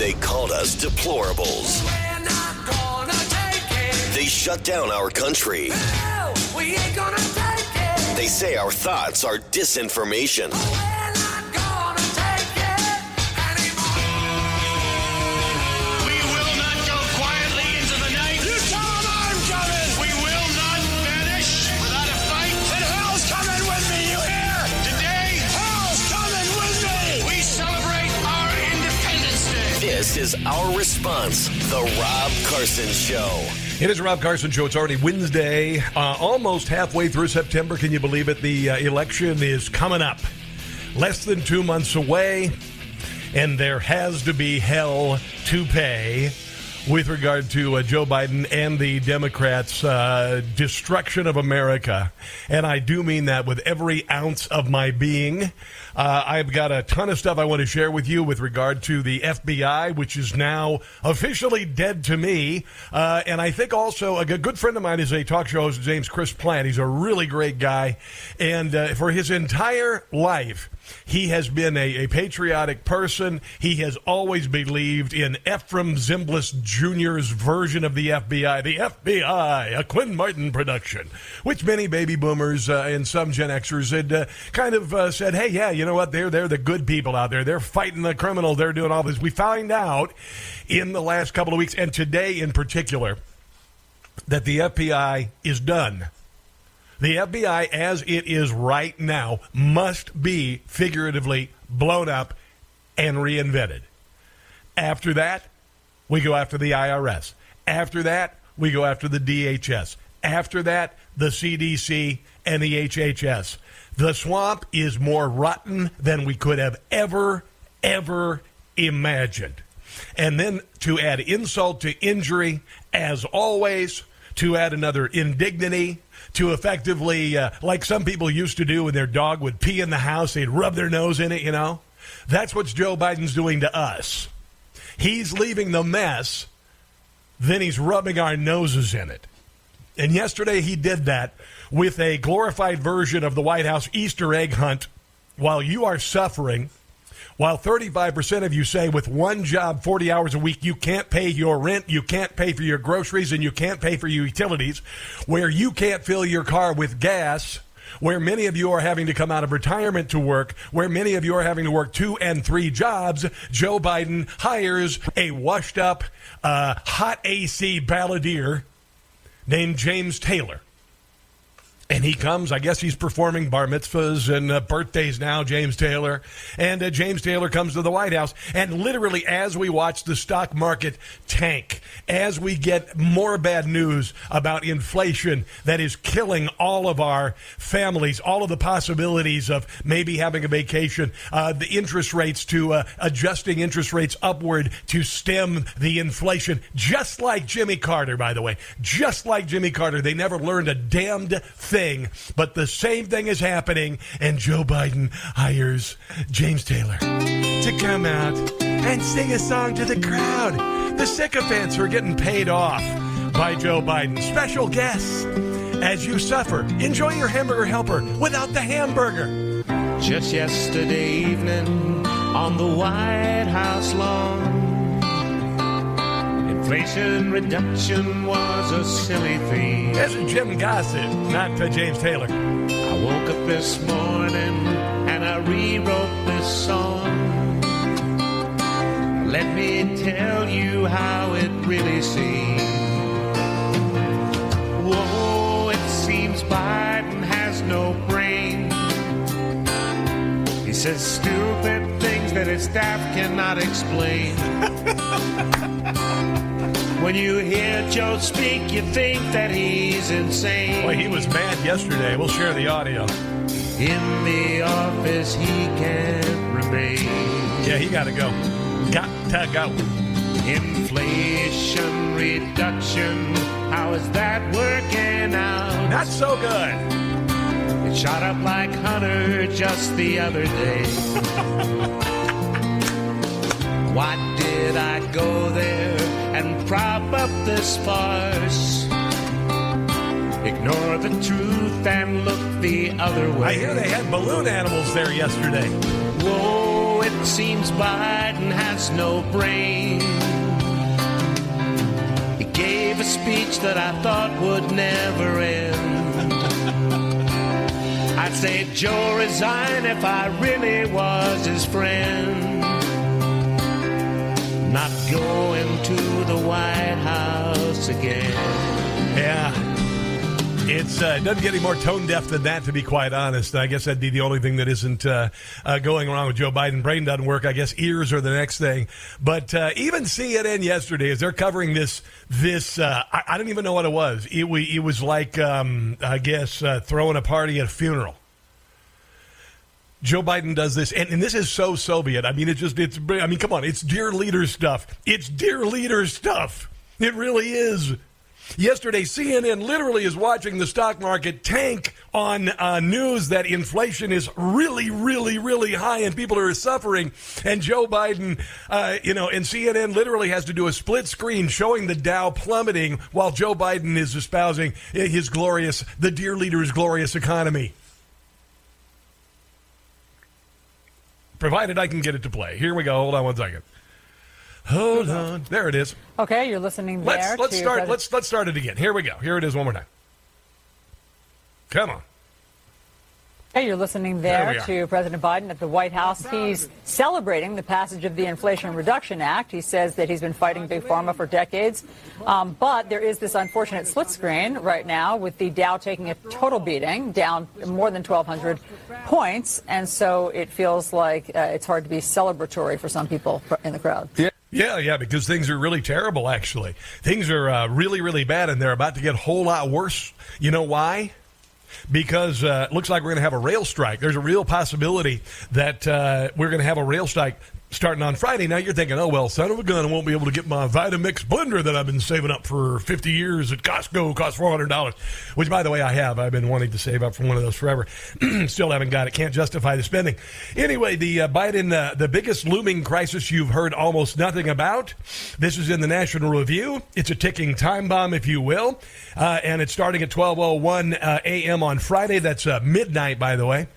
They called us deplorables. We're not gonna take it. They shut down our country. No, we ain't gonna take it. They say our thoughts are disinformation. This is our response, The Rob Carson Show. It is Rob Carson Show. It's already Wednesday, uh, almost halfway through September. Can you believe it? The uh, election is coming up. Less than two months away, and there has to be hell to pay with regard to uh, Joe Biden and the Democrats' uh, destruction of America. And I do mean that with every ounce of my being. Uh, I've got a ton of stuff I want to share with you with regard to the FBI, which is now officially dead to me. Uh, and I think also a good friend of mine is a talk show host. James Chris Plant. He's a really great guy. And uh, for his entire life, he has been a, a patriotic person. He has always believed in Efrem Zimbalist Jr.'s version of the FBI, the FBI, a Quinn Martin production, which many baby boomers uh, and some Gen Xers had uh, kind of uh, said, hey, yeah, you know what? They're, they're the good people out there. They're fighting the criminals. They're doing all this. We find out in the last couple of weeks, and today in particular, that the FBI is done. The FBI, as it is right now, must be figuratively blown up and reinvented. After that, we go after the IRS. After that, we go after the DHS. After that, the CDC and the HHS. The swamp is more rotten than we could have ever, ever imagined. And then to add insult to injury, as always, to add another indignity, to effectively, uh, like some people used to do when their dog would pee in the house, they'd rub their nose in it, you know? That's what Joe Biden's doing to us. He's leaving the mess, then he's rubbing our noses in it. And yesterday he did that with a glorified version of the White House Easter egg hunt while you are suffering. While 35% of you say with one job, 40 hours a week, you can't pay your rent, you can't pay for your groceries, and you can't pay for your utilities, where you can't fill your car with gas, where many of you are having to come out of retirement to work, where many of you are having to work two and three jobs, Joe Biden hires a washed up, uh, hot AC balladeer named James Taylor. And he comes, I guess he's performing bar mitzvahs and uh, birthdays now, James Taylor. And uh, James Taylor comes to the White House. And literally, as we watch the stock market tank, as we get more bad news about inflation that is killing all of our families, all of the possibilities of maybe having a vacation, uh, the interest rates to uh, adjusting interest rates upward to stem the inflation, just like Jimmy Carter, by the way. Just like Jimmy Carter. They never learned a damned thing but the same thing is happening, and Joe Biden hires James Taylor to come out and sing a song to the crowd. The sycophants are getting paid off by Joe Biden. Special guests as you suffer. Enjoy your hamburger helper without the hamburger. Just yesterday evening on the White House lawn, inflation reduction was a silly. This is Jim Gossett, not James Taylor. I woke up this morning and I rewrote this song. Let me tell you how it really seems. Whoa, it seems Biden has no brain. He says stupid things that his staff cannot explain. when you hear Joe speak, you think that he's insane. Boy, he was mad yesterday. We'll share the audio. In the office, he can't remain. Yeah, he got to go. Got to go. Inflation reduction, how is that working out? Not so good. Shot up like Hunter just the other day. Why did I go there and prop up this farce? Ignore the truth and look the other way. I hear they had balloon animals there yesterday. Whoa, it seems seems Biden has no brain. He gave a speech that I thought would never end. I'd say Joe resign if I really was his friend. Not going to the White House again. Yeah. Uh, it doesn't get any more tone deaf than that, to be quite honest. I guess that'd be the only thing that isn't uh, uh, going wrong with Joe Biden. Brain doesn't work. I guess ears are the next thing. But uh, even CNN yesterday, as they're covering this, this uh, I, I don't even know what it was. It, we, it was like, um, I guess, uh, throwing a party at a funeral. Joe Biden does this, and, and this is so Soviet. I mean, it's just, it's, I mean, come on, it's dear leader stuff. It's dear leader stuff. It really is. Yesterday, CNN literally is watching the stock market tank on uh, news that inflation is really, really, really high and people are suffering. And Joe Biden, uh, you know, and CNN literally has to do a split screen showing the Dow plummeting while Joe Biden is espousing his glorious, the dear leader's glorious economy. Provided I can get it to play. Here we go. Hold on one second. Hold on. There it is. Okay, you're listening there. Let's let's to start. Let's let's start it again. Here we go. Here it is one more time. Come on. Hey, you're listening There there, to President Biden at the White House. He's celebrating the passage of the Inflation Reduction Act. He says that he's been fighting Big Pharma for decades. Um, but there is this unfortunate split screen right now with the Dow taking a total beating, down more than 1,200 points. And so it feels like uh, it's hard to be celebratory for some people in the crowd. Yeah, yeah, because things are really terrible. Actually, things are uh, really, really bad, and they're about to get a whole lot worse. You know why? Because uh, it looks like we're going to have a rail strike. There's a real possibility that uh, we're going to have a rail strike starting on Friday. Now you're thinking, oh well, son of a gun, I won't be able to get my Vitamix blender that I've been saving up for 50 years at Costco. Cost 400 dollars, which by the way I have. I've been wanting to save up for one of those forever. Still haven't got it. Can't justify the spending. Anyway, the uh, Biden, uh, the biggest looming crisis you've heard almost nothing about. This is in the National Review. It's a ticking time bomb, if you will, uh, and it's starting at 12:01 uh, a.m. on Friday. That's uh, midnight, by the way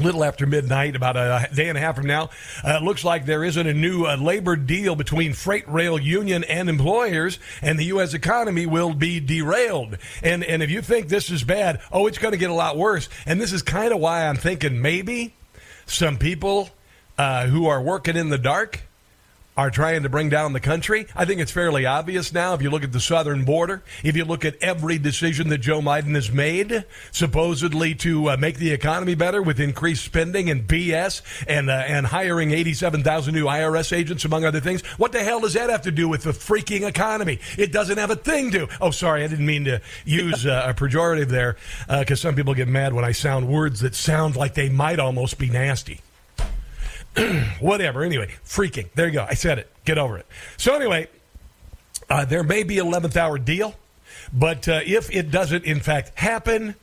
little after midnight, about a day and a half from now. Uh, it looks like there isn't a new uh, labor deal between freight rail union and employers, and the U.S. economy will be derailed. And and if you think this is bad, oh, it's going to get a lot worse. And this is kind of why I'm thinking maybe some people uh, who are working in the dark are trying to bring down the country. I think it's fairly obvious now if you look at the southern border, if you look at every decision that Joe Biden has made, supposedly to uh, make the economy better with increased spending and BS and uh, and hiring 87,000 new IRS agents among other things. What the hell does that have to do with the freaking economy? It doesn't have a thing to. Oh, sorry, I didn't mean to use uh, a pejorative there because some people get mad when I sound words that sound like they might almost be nasty whatever. Anyway, freaking. There you go. I said it. Get over it. So anyway, uh, there may be 11th hour deal, but uh, if it doesn't in fact happen,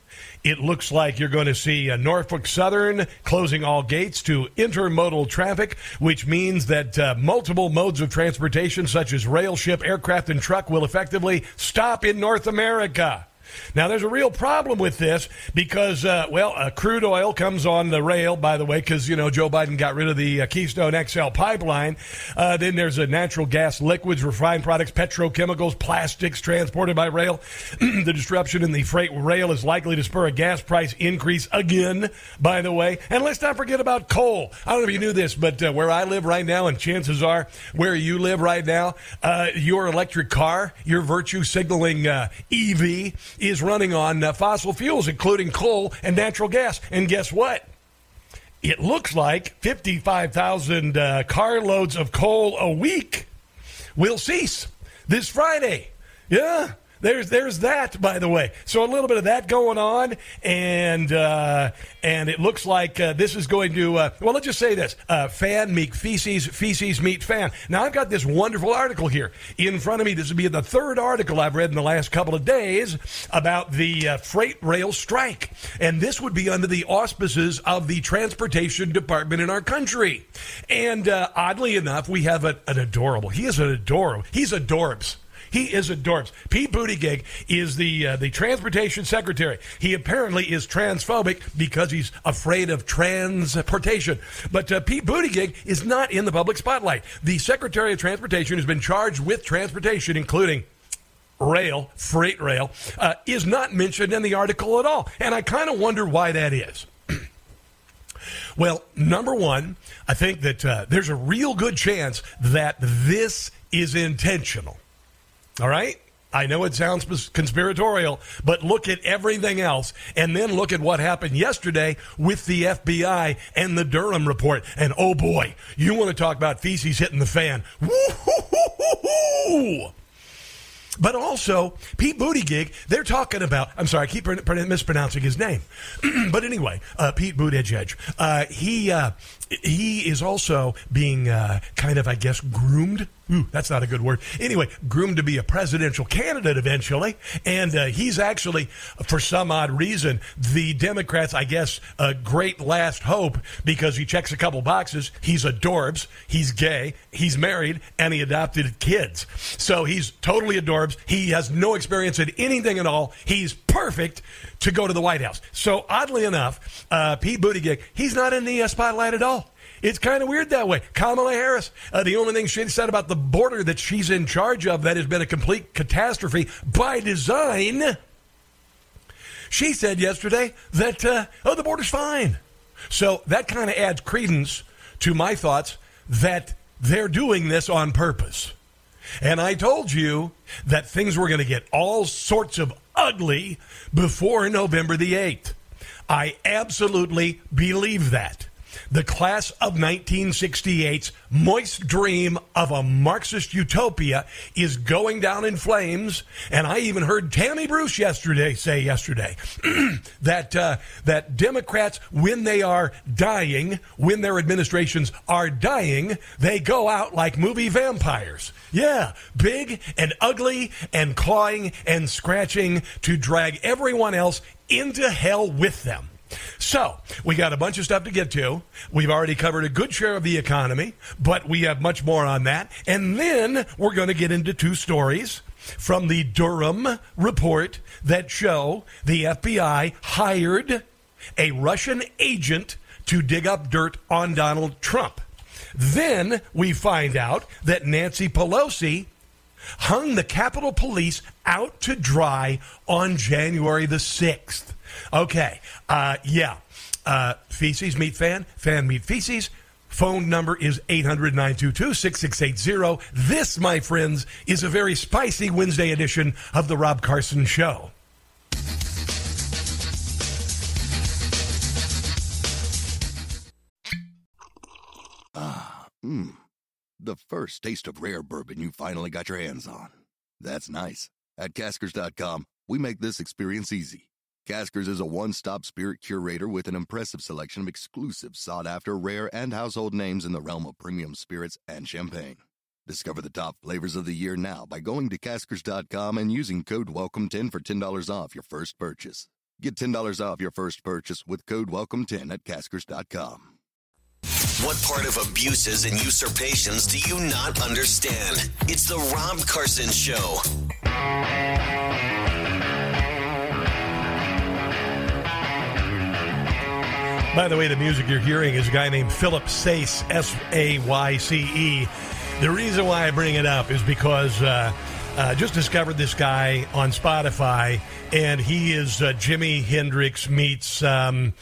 it looks like you're going to see uh, Norfolk Southern closing all gates to intermodal traffic, which means that uh, multiple modes of transportation, such as rail, ship, aircraft, and truck, will effectively stop in North America. Now, there's a real problem with this because, uh, well, uh, crude oil comes on the rail, by the way, because, you know, Joe Biden got rid of the uh, Keystone XL pipeline. Uh, then there's a natural gas, liquids, refined products, petrochemicals, plastics transported by rail. the disruption in the freight rail is likely to spur a gas price increase again, by the way. And let's not forget about coal. I don't know if you knew this, but uh, where I live right now, and chances are where you live right now, uh, your electric car, your virtue signaling EV, is running on uh, fossil fuels, including coal and natural gas. And guess what? It looks like 55,000 uh, carloads of coal a week will cease this Friday. Yeah. There's there's that, by the way. So a little bit of that going on, and uh, and it looks like uh, this is going to. Uh, well, let's just say this: uh, fan meet feces, feces meet fan. Now I've got this wonderful article here in front of me. This would be the third article I've read in the last couple of days about the uh, freight rail strike, and this would be under the auspices of the transportation department in our country. And uh, oddly enough, we have a, an adorable. He is an adorable. He's adorbs. He is a adorbs. Pete Buttigieg is the uh, the transportation secretary. He apparently is transphobic because he's afraid of transportation. But uh, Pete Buttigieg is not in the public spotlight. The Secretary of Transportation has been charged with transportation, including rail, freight rail, uh, is not mentioned in the article at all. And I kind of wonder why that is. well, number one, I think that uh, there's a real good chance that this is intentional. All right? I know it sounds conspiratorial, but look at everything else and then look at what happened yesterday with the FBI and the Durham report. And oh boy, you want to talk about feces hitting the fan. Woo-hoo-hoo-hoo-hoo! But also, Pete Buttigieg, they're talking about, I'm sorry, I keep pr- pr- mispronouncing his name. but anyway, uh, Pete Buttigieg, uh, he, uh, he is also being uh, kind of, I guess, groomed. Ooh, that's not a good word. Anyway, groomed to be a presidential candidate eventually. And uh, he's actually, for some odd reason, the Democrats, I guess, a great last hope because he checks a couple boxes. He's adorbs, he's gay, he's married, and he adopted kids. So he's totally adorbs. He has no experience in anything at all. He's perfect to go to the White House. So oddly enough, uh, Pete Buttigieg, he's not in the uh, spotlight at all. It's kind of weird that way. Kamala Harris, uh, the only thing she said about the border that she's in charge of that has been a complete catastrophe by design, she said yesterday that, uh, oh, the border's fine. So that kind of adds credence to my thoughts that they're doing this on purpose. And I told you that things were going to get all sorts of ugly before November the 8th. I absolutely believe that. The class of 1968's moist dream of a Marxist utopia is going down in flames. And I even heard Tammy Bruce yesterday say yesterday that uh, that Democrats, when they are dying, when their administrations are dying, they go out like movie vampires. Yeah, big and ugly and clawing and scratching to drag everyone else into hell with them. So, we got a bunch of stuff to get to. We've already covered a good share of the economy, but we have much more on that. And then we're going to get into two stories from the Durham report that show the FBI hired a Russian agent to dig up dirt on Donald Trump. Then we find out that Nancy Pelosi hung the Capitol Police out to dry on January the 6th. Okay, uh, yeah. Uh, feces meet fan, fan meet feces. Phone number is 800 922 6680. This, my friends, is a very spicy Wednesday edition of The Rob Carson Show. Ah, mmm. The first taste of rare bourbon you finally got your hands on. That's nice. At Caskers.com, we make this experience easy. Caskers is a one stop spirit curator with an impressive selection of exclusive, sought after, rare, and household names in the realm of premium spirits and champagne. Discover the top flavors of the year now by going to Caskers.com and using code WELCOME10 for $10 off your first purchase. Get $10 off your first purchase with code WELCOME10 at Caskers.com. What part of abuses and usurpations do you not understand? It's the Rob Carson Show. By the way, the music you're hearing is a guy named Philip Sayce, S A Y C E. The reason why I bring it up is because uh, uh, just discovered this guy on Spotify, and he is uh, Jimi Hendrix meets. Um,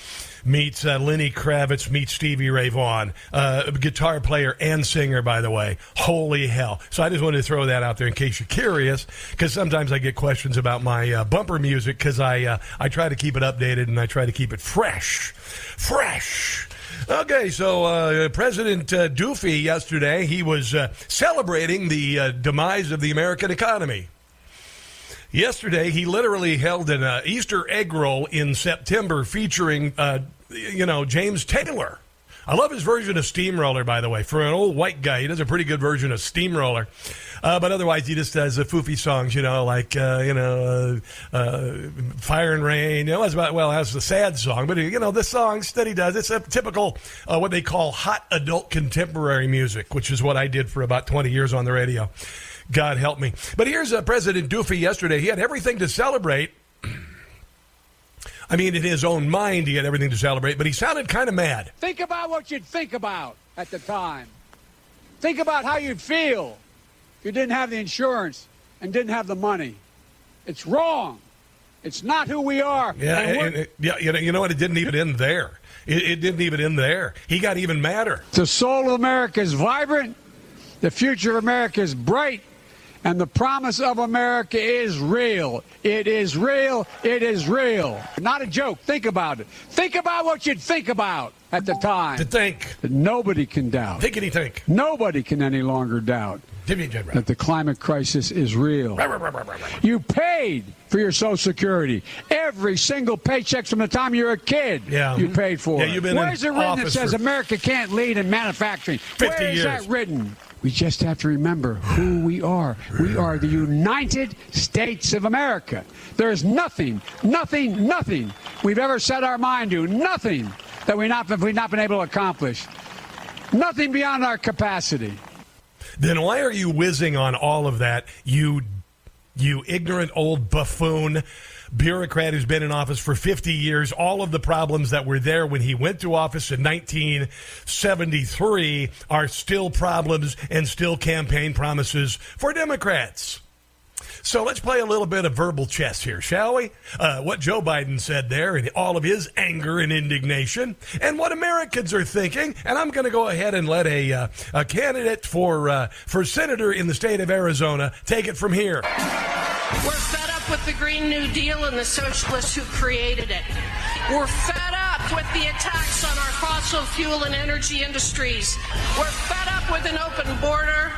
meets uh, Lenny Kravitz, meets Stevie Ray Vaughan, uh, guitar player and singer, by the way. Holy hell. So I just wanted to throw that out there in case you're curious, because sometimes I get questions about my uh, bumper music, because I, uh, I try to keep it updated and I try to keep it fresh. Fresh. Okay, so uh, President uh, Doofy yesterday, he was uh, celebrating the uh, demise of the American economy. Yesterday, he literally held an uh, Easter egg roll in September featuring, you know, James Taylor. I love his version of Steamroller, by the way. For an old white guy, he does a pretty good version of Steamroller. Uh, but otherwise, he just does the foofy songs, you know, like, uh, you know, uh, uh, Fire and Rain. You know, about, well, that's the sad song. But, you know, the songs that he does, it's a typical, uh, what they call hot adult contemporary music, which is what I did for about 20 years on the radio. God help me. But here's uh, President Doofy yesterday. He had everything to celebrate. I mean, in his own mind, he had everything to celebrate, but he sounded kind of mad. Think about what you'd think about at the time. Think about how you'd feel if you didn't have the insurance and didn't have the money. It's wrong. It's not who we are. Yeah, And and yeah. You know, you know what? It didn't even end there. It, it didn't even end there. He got even madder. the soul of America is vibrant, the future of America is bright, and the promise of America is real. It is real. It is real. Not a joke. Think about it. Think about what you'd think about at the time. To think, that nobody can doubt. thinkity think. Nobody can any longer doubt Give me a jet that the climate crisis is real. You paid for your Social Security. Every single paycheck from the time you were a kid, Yeah. you paid for Yeah, it. you've been Where's it written that says America can't lead in manufacturing? 50 Where is years. that written? We just have to remember who we are. We are the United States of America. There is nothing, nothing, nothing we've ever set our mind to, nothing that we not, we've not been able to accomplish. Nothing beyond our capacity. Then why are you whizzing on all of that, you you ignorant old buffoon bureaucrat who's been in office for 50 years? All of the problems that were there when he went to office in 1973 are still problems and still campaign promises for Democrats. So let's play a little bit of verbal chess here, shall we? Uh, what Joe Biden said there and all of his anger and indignation, and what Americans are thinking. And I'm going to go ahead and let a, uh, a candidate for, uh, for senator in the state of Arizona take it from here. We're fed up with the Green New Deal and the socialists who created it. We're fed up with the attacks on our fossil fuel and energy industries. We're fed up with an open border.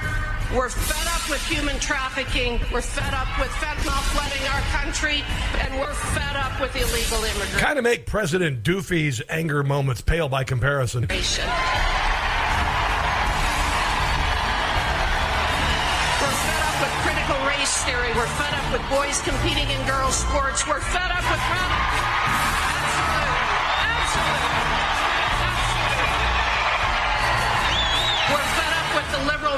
We're fed up with human trafficking. We're fed up with fentanyl flooding our country. And we're fed up with illegal immigration. Kind of make President Doofy's anger moments pale by comparison. We're fed up with boys competing in girls' sports. We're fed up with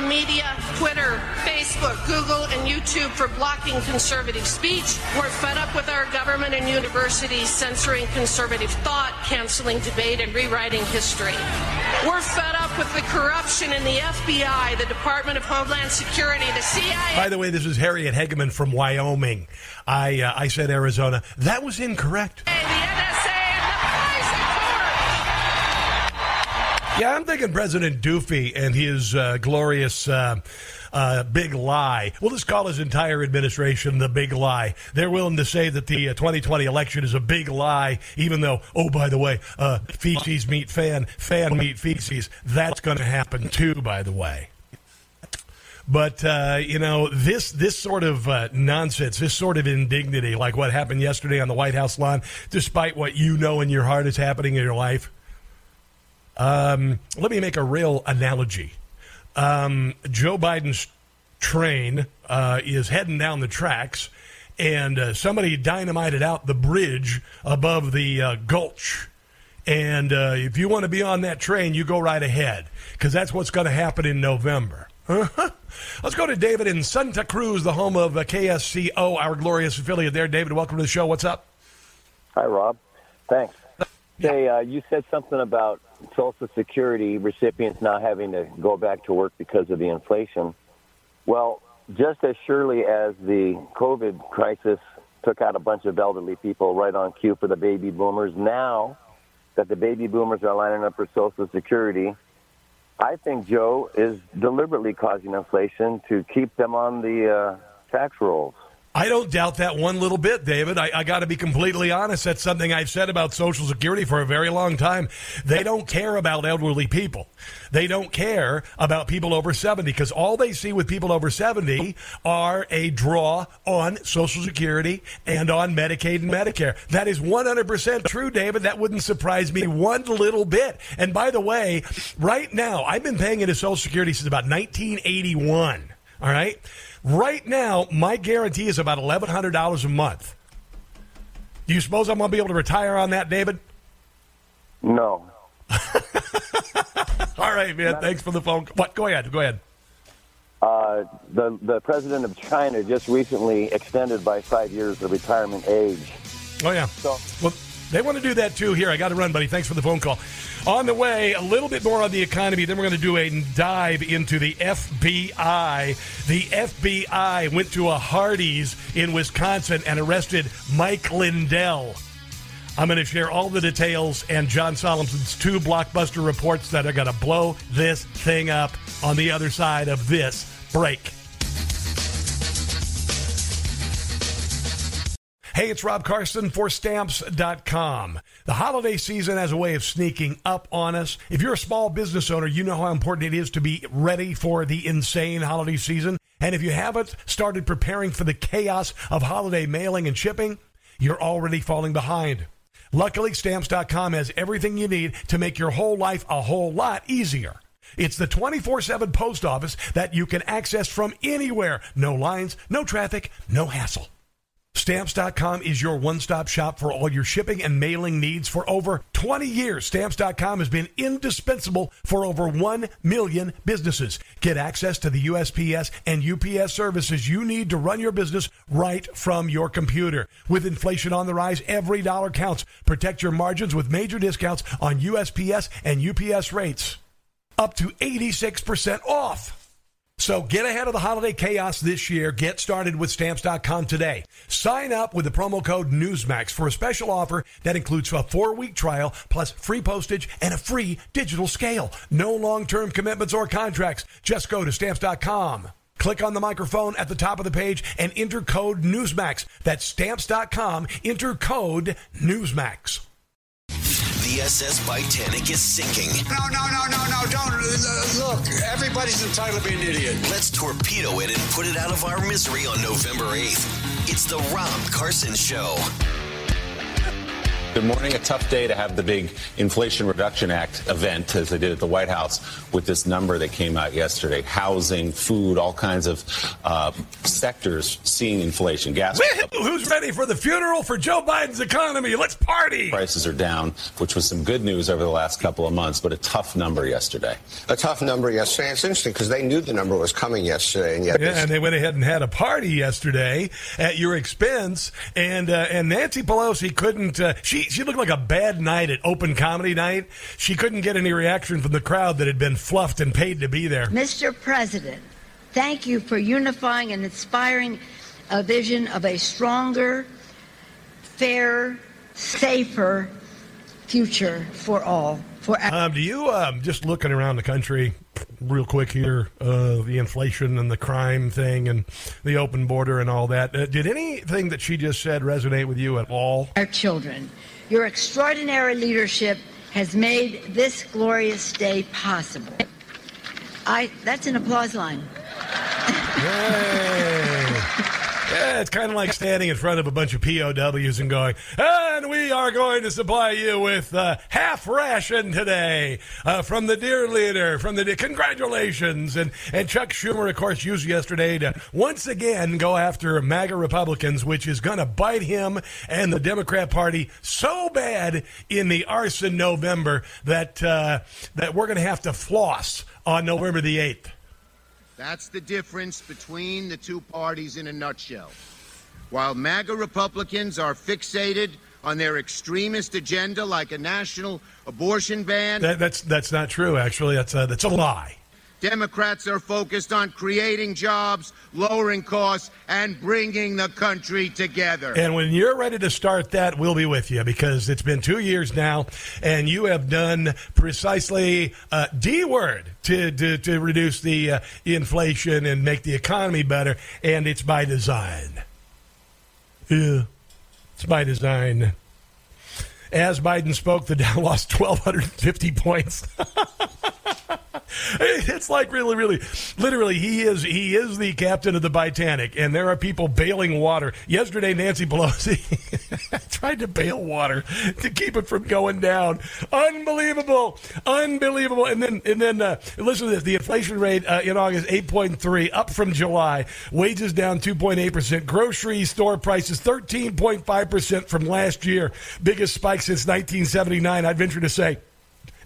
media, Twitter, Facebook, Google, and YouTube for blocking conservative speech. We're fed up with our government and universities censoring conservative thought, canceling debate, and rewriting history. We're fed up with the corruption in the FBI, the Department of Homeland Security, the CIA. By the way, this is Harriet Hageman from Wyoming. I, uh, I said Arizona. That was incorrect. the Yeah, I'm thinking President Doofy and his uh, glorious uh, uh, big lie. We'll just call his entire administration the big lie. They're willing to say that the uh, 2020 election is a big lie, even though, oh, by the way, uh, feces meet fan, fan meet feces. That's going to happen too, by the way. But uh, you know this this sort of uh, nonsense, this sort of indignity, like what happened yesterday on the White House lawn, despite what you know in your heart is happening in your life. Um, let me make a real analogy. Um, Joe Biden's train uh, is heading down the tracks, and uh, somebody dynamited out the bridge above the uh, gulch. And uh, if you want to be on that train, you go right ahead, because that's what's going to happen in November. Uh-huh. Let's go to David in Santa Cruz, the home of uh, KSCO, our glorious affiliate there. David, welcome to the show. What's up? Hi, Rob. Thanks. Hey, uh, you said something about Social Security recipients not having to go back to work because of the inflation. Well, just as surely as the COVID crisis took out a bunch of elderly people right on cue for the baby boomers, now that the baby boomers are lining up for Social Security, I think Joe is deliberately causing inflation to keep them on the uh, tax rolls. I don't doubt that one little bit, David. I, I got to be completely honest. That's something I've said about Social Security for a very long time. They don't care about elderly people. They don't care about people over 70 because all they see with people over 70 are a draw on Social Security and on Medicaid and Medicare. That is 100% true, David. That wouldn't surprise me one little bit. And by the way, right now, I've been paying into Social Security since about 1981. All right? Right now, my guarantee is about $1,100 a month. Do you suppose I'm going to be able to retire on that, David? No. All right, man. Thanks for the phone. What? Go ahead. Go ahead. Uh, the the president of China just recently extended by five years the retirement age. Oh yeah. So Well, they want to do that too. Here, I got to run, buddy. Thanks for the phone call. On the way, a little bit more on the economy. Then we're going to do a dive into the FBI. The FBI went to a Hardee's in Wisconsin and arrested Mike Lindell. I'm going to share all the details and John Solomon's two blockbuster reports that are going to blow this thing up on the other side of this break. Hey, it's Rob Carson for Stamps.com. The holiday season has a way of sneaking up on us. If you're a small business owner, you know how important it is to be ready for the insane holiday season. And if you haven't started preparing for the chaos of holiday mailing and shipping, you're already falling behind. Luckily, Stamps.com has everything you need to make your whole life a whole lot easier. It's the 24 7 post office that you can access from anywhere. No lines, no traffic, no hassle. Stamps.com is your one stop shop for all your shipping and mailing needs for over 20 years. Stamps.com has been indispensable for over 1 million businesses. Get access to the USPS and UPS services you need to run your business right from your computer. With inflation on the rise, every dollar counts. Protect your margins with major discounts on USPS and UPS rates. Up to 86% off. So get ahead of the holiday chaos this year. Get started with stamps.com today. Sign up with the promo code Newsmax for a special offer that includes a four week trial plus free postage and a free digital scale. No long term commitments or contracts. Just go to stamps.com. Click on the microphone at the top of the page and enter code Newsmax. That's stamps.com. Enter code Newsmax. The SS Titanic is sinking. No, no, no, no, no, don't. Look, everybody's entitled to be an idiot. Let's torpedo it and put it out of our misery on November 8th. It's the Rob Carson Show. Good morning. A tough day to have the big Inflation Reduction Act event, as they did at the White House, with this number that came out yesterday. Housing, food, all kinds of uh, sectors seeing inflation. Gas Who's ready for the funeral for Joe Biden's economy? Let's party. prices are down, which was some good news over the last couple of months, but a tough number yesterday. A tough number yesterday. It's interesting because they knew the number was coming yesterday, and yet Yeah, and they went ahead and had a party yesterday at your expense, and uh, and Nancy Pelosi couldn't. Uh, she she looked like a bad night at open comedy night. She couldn't get any reaction from the crowd that had been fluffed and paid to be there. Mr. President, thank you for unifying and inspiring a vision of a stronger, fairer, safer future for all. For Um, do you um, just looking around the country, real quick here, uh, the inflation and the crime thing and the open border and all that? Uh, did anything that she just said resonate with you at all? our children. Your extraordinary leadership has made this glorious day possible. I that's an applause line. It's kind of like standing in front of a bunch of POWs and going, and we are going to supply you with uh, half ration today uh, from the dear leader, from the congratulations. And, and Chuck Schumer, of course, used yesterday to once again go after MAGA Republicans, which is going to bite him and the Democrat Party so bad in the arson November that, uh, that we're going to have to floss on November the 8th. That's the difference between the two parties in a nutshell. While MAGA Republicans are fixated on their extremist agenda like a national abortion ban, That, that's that's not true. Actually, that's a, that's a lie. Democrats are focused on creating jobs, lowering costs, and bringing the country together. And when you're ready to start that, we'll be with you because it's been two years now, and you have done precisely uh, D word to, to to reduce the uh, inflation and make the economy better, and it's by design. Yeah, it's by design. As Biden spoke, the Dow lost 1,250 points. it's like really, really, literally, he is he is the captain of the Titanic, and there are people bailing water. Yesterday, Nancy Pelosi tried to bail water to keep it from going down. Unbelievable, unbelievable. And then, and then, uh, listen to this: the inflation rate uh, in August eight point three, up from July. Wages down two point eight percent. Grocery store prices thirteen point five percent from last year. Biggest spike since nineteen seventy nine. I'd venture to say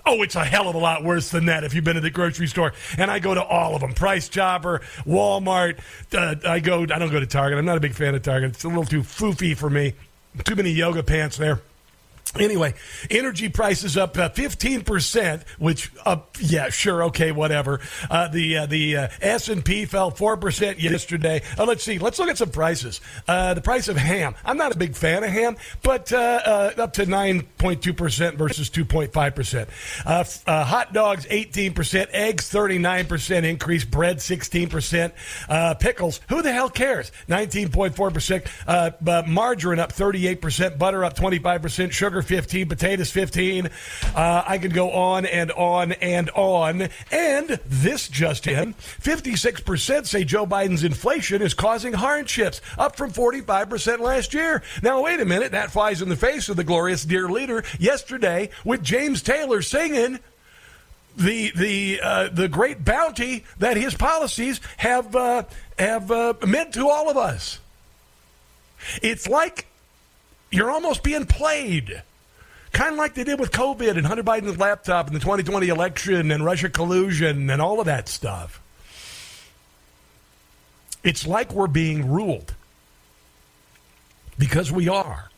Oh, it's a hell of a lot worse than that if you've been to the grocery store. And I go to all of them Price Chopper, Walmart. Uh, I go, I don't go to Target. I'm not a big fan of Target. It's a little too foofy for me. Too many yoga pants there. Anyway, energy prices up uh, fifteen percent, which up, yeah, sure, okay, whatever. Uh, the uh, the uh, S and P fell four percent yesterday. Uh, let's see, let's look at some prices. Uh, the price of ham. I'm not a big fan of ham, but up to nine point two percent versus two point five percent. Hot dogs eighteen percent, eggs thirty nine percent increase, bread sixteen percent, pickles. Who the hell cares? Nineteen point four percent. Margarine up thirty eight percent, butter up twenty five percent, sugar 15, potatoes 15. Uh, I could go on and on and on. And this just in 56% say Joe Biden's inflation is causing hardships, up from 45% last year. Now, wait a minute. That flies in the face of the glorious dear leader yesterday with James Taylor singing the the uh, the great bounty that his policies have uh, have uh, meant to all of us. It's like you're almost being played. Kind of like they did with COVID and Hunter Biden's laptop and the 2020 election and Russia collusion and all of that stuff. It's like we're being ruled because we are.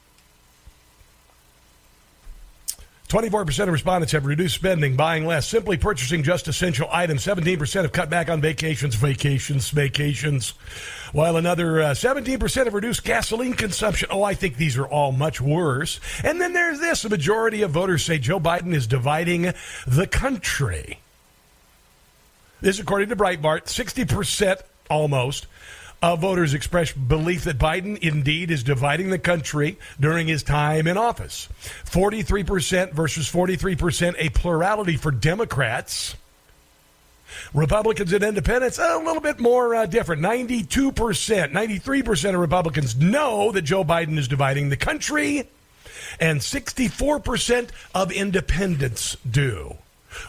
24% of respondents have reduced spending, buying less, simply purchasing just essential items. 17% have cut back on vacations, vacations, vacations. While another uh, 17% have reduced gasoline consumption. Oh, I think these are all much worse. And then there's this a majority of voters say Joe Biden is dividing the country. This, according to Breitbart, 60% almost uh, voters expressed belief that Biden indeed is dividing the country during his time in office. 43% versus 43%, a plurality for Democrats. Republicans and independents, a little bit more uh, different. 92%, 93% of Republicans know that Joe Biden is dividing the country, and 64% of independents do.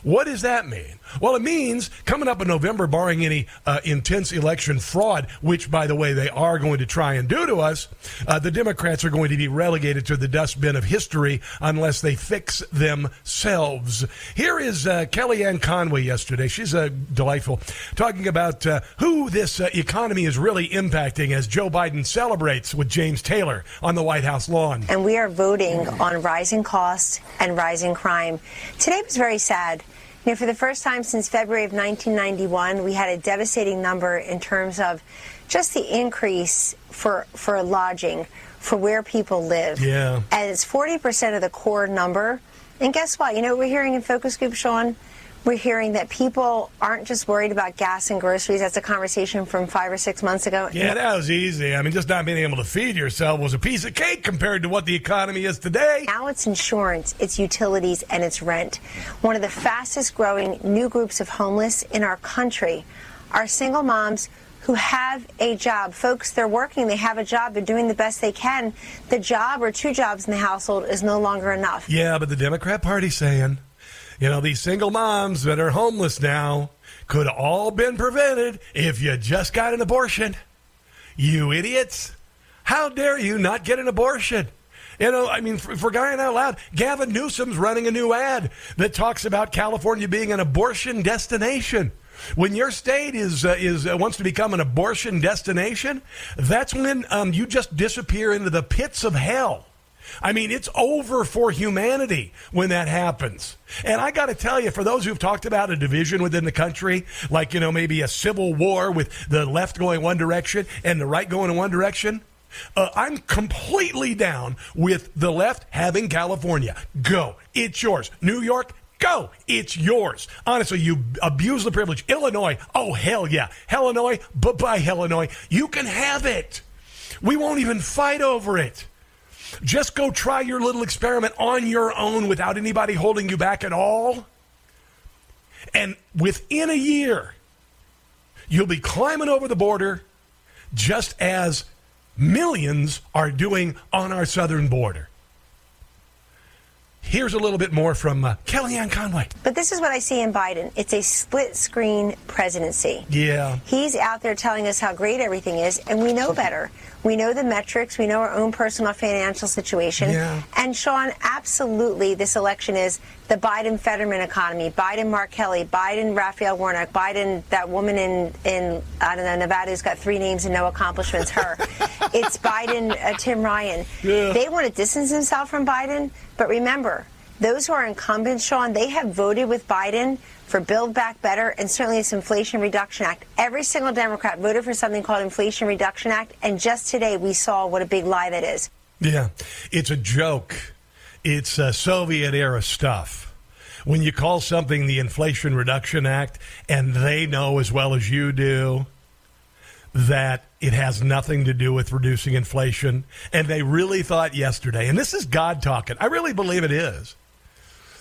What does that mean? Well, it means coming up in November, barring any uh, intense election fraud, which, by the way, they are going to try and do to us, uh, the Democrats are going to be relegated to the dustbin of history unless they fix themselves. Here is uh, Kellyanne Conway yesterday. She's uh, delightful, talking about uh, who this uh, economy is really impacting as Joe Biden celebrates with James Taylor on the White House lawn. And we are voting on rising costs and rising crime. Today was very sad. You know, for the first time since February of 1991, we had a devastating number in terms of just the increase for for lodging, for where people live. Yeah. And it's 40% of the core number. And guess what? You know what we're hearing in focus group, Sean? We're hearing that people aren't just worried about gas and groceries. That's a conversation from five or six months ago. Yeah, that was easy. I mean, just not being able to feed yourself was a piece of cake compared to what the economy is today. Now it's insurance, it's utilities, and it's rent. One of the fastest growing new groups of homeless in our country are single moms who have a job. Folks, they're working, they have a job, they're doing the best they can. The job or two jobs in the household is no longer enough. Yeah, but the Democrat Party's saying, you know, these single moms that are homeless now could all been prevented if you just got an abortion. You idiots. How dare you not get an abortion? You know, I mean, for, for crying out loud, Gavin Newsom's running a new ad that talks about California being an abortion destination. When your state is uh, is uh, wants to become an abortion destination, that's when um, you just disappear into the pits of hell. I mean, it's over for humanity when that happens. And I got to tell you, for those who've talked about a division within the country, like, you know, maybe a civil war with the left going one direction and the right going in one direction, uh, I'm completely down with the left having California. Go. It's yours. New York, go. It's yours. Honestly, you abuse the privilege. Illinois, oh, hell yeah. Illinois, bye bye, Illinois. You can have it. We won't even fight over it. Just go try your little experiment on your own without anybody holding you back at all. And within a year, you'll be climbing over the border just as millions are doing on our southern border. Here's a little bit more from uh, Kellyanne Conway. But this is what I see in Biden. It's a split screen presidency. Yeah. He's out there telling us how great everything is, and we know better. We know the metrics. We know our own personal financial situation. Yeah. And Sean, absolutely, this election is the Biden Fetterman economy. Biden Mark Kelly, Biden Raphael Warnock, Biden that woman in in I don't know Nevada who's got three names and no accomplishments. Her. it's Biden uh, Tim Ryan. Yeah. They want to distance themselves from Biden, but remember, those who are incumbents, Sean, they have voted with Biden for Build Back Better and certainly this Inflation Reduction Act. Every single Democrat voted for something called Inflation Reduction Act, and just today we saw what a big lie that is. Yeah, it's a joke. It's uh, Soviet era stuff. When you call something the Inflation Reduction Act, and they know as well as you do that it has nothing to do with reducing inflation, and they really thought yesterday, and this is God talking. I really believe it is.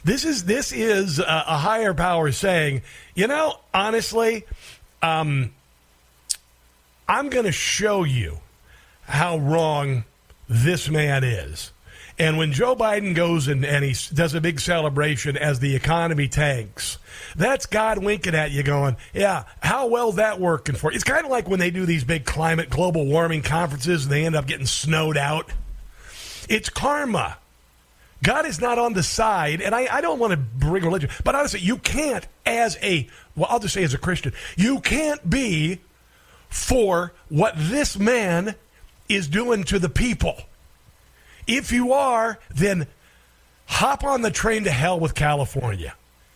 This is this is a, a higher power saying, you know, honestly, um, I'm going to show you how wrong this man is. And when Joe Biden goes and, and he does a big celebration as the economy tanks, that's God winking at you, going, Yeah, how well's that working for you? It's kind of like when they do these big climate global warming conferences and they end up getting snowed out. It's karma. God is not on the side, and I, I don't want to bring religion, but honestly, you can't, as a, well, I'll just say as a Christian, you can't be for what this man is doing to the people. If you are, then hop on the train to hell with California.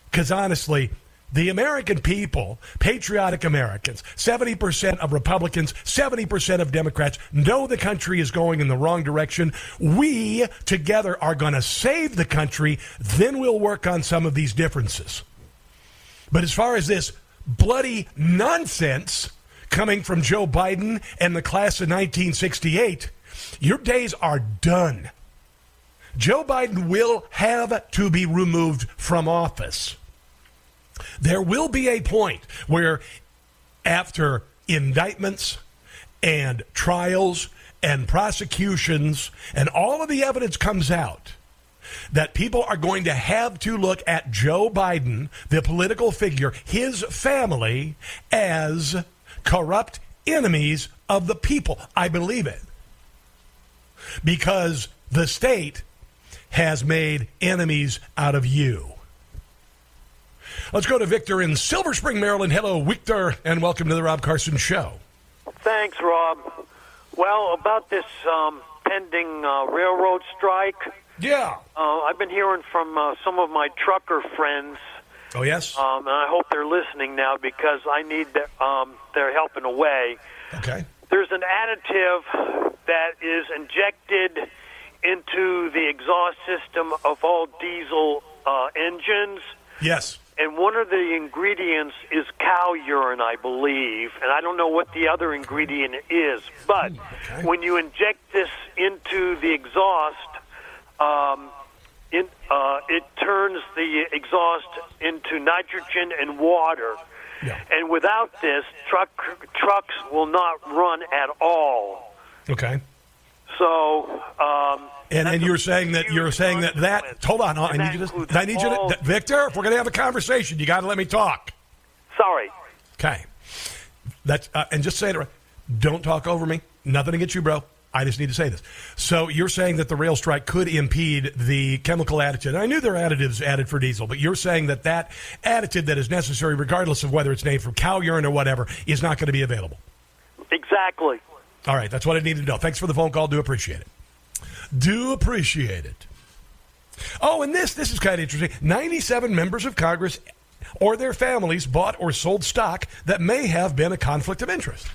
Because honestly, the American people, patriotic Americans, 70% of Republicans, 70% of Democrats know the country is going in the wrong direction. We together are going to save the country. Then we'll work on some of these differences. But as far as this bloody nonsense coming from Joe Biden and the class of 1968, your days are done. Joe Biden will have to be removed from office. There will be a point where, after indictments and trials and prosecutions and all of the evidence comes out, that people are going to have to look at Joe Biden, the political figure, his family, as corrupt enemies of the people. I believe it. Because the state has made enemies out of you. Let's go to Victor in Silver Spring, Maryland. Hello, Victor, and welcome to the Rob Carson Show. Thanks, Rob. Well, about this um, pending uh, railroad strike. Yeah. Uh, I've been hearing from uh, some of my trucker friends, Oh, yes? um, and I hope they're listening now because I need their, um, their help in a way. Okay. There's an additive that is injected into the exhaust system of all diesel uh, engines. Yes. And one of the ingredients is cow urine, I believe. And I don't know what the other ingredient is. But when you inject this into the exhaust, um, in, uh, it turns the exhaust into nitrogen and water. And without this, truck, trucks will not run at all. Okay. So, um, And, and you're saying that you're saying that that hold on, I need you to I need you to Victor. If we're going to have a conversation, you got to let me talk. sorry. Okay. That's uh, and just say it. right. Don't talk over me. Nothing against you, bro. I just need to say this. So you're saying that the rail strike could impede the chemical additive. And I knew there are additives added for diesel, but you're saying that that additive that is necessary, regardless of whether it's named from cow urine or whatever, is not going to be available. Exactly. All right, that's what I needed to know. Thanks for the phone call. Do appreciate it. Do appreciate it. Oh, and this this is kind of interesting. 97 members of Congress or their families bought or sold stock that may have been a conflict of interest.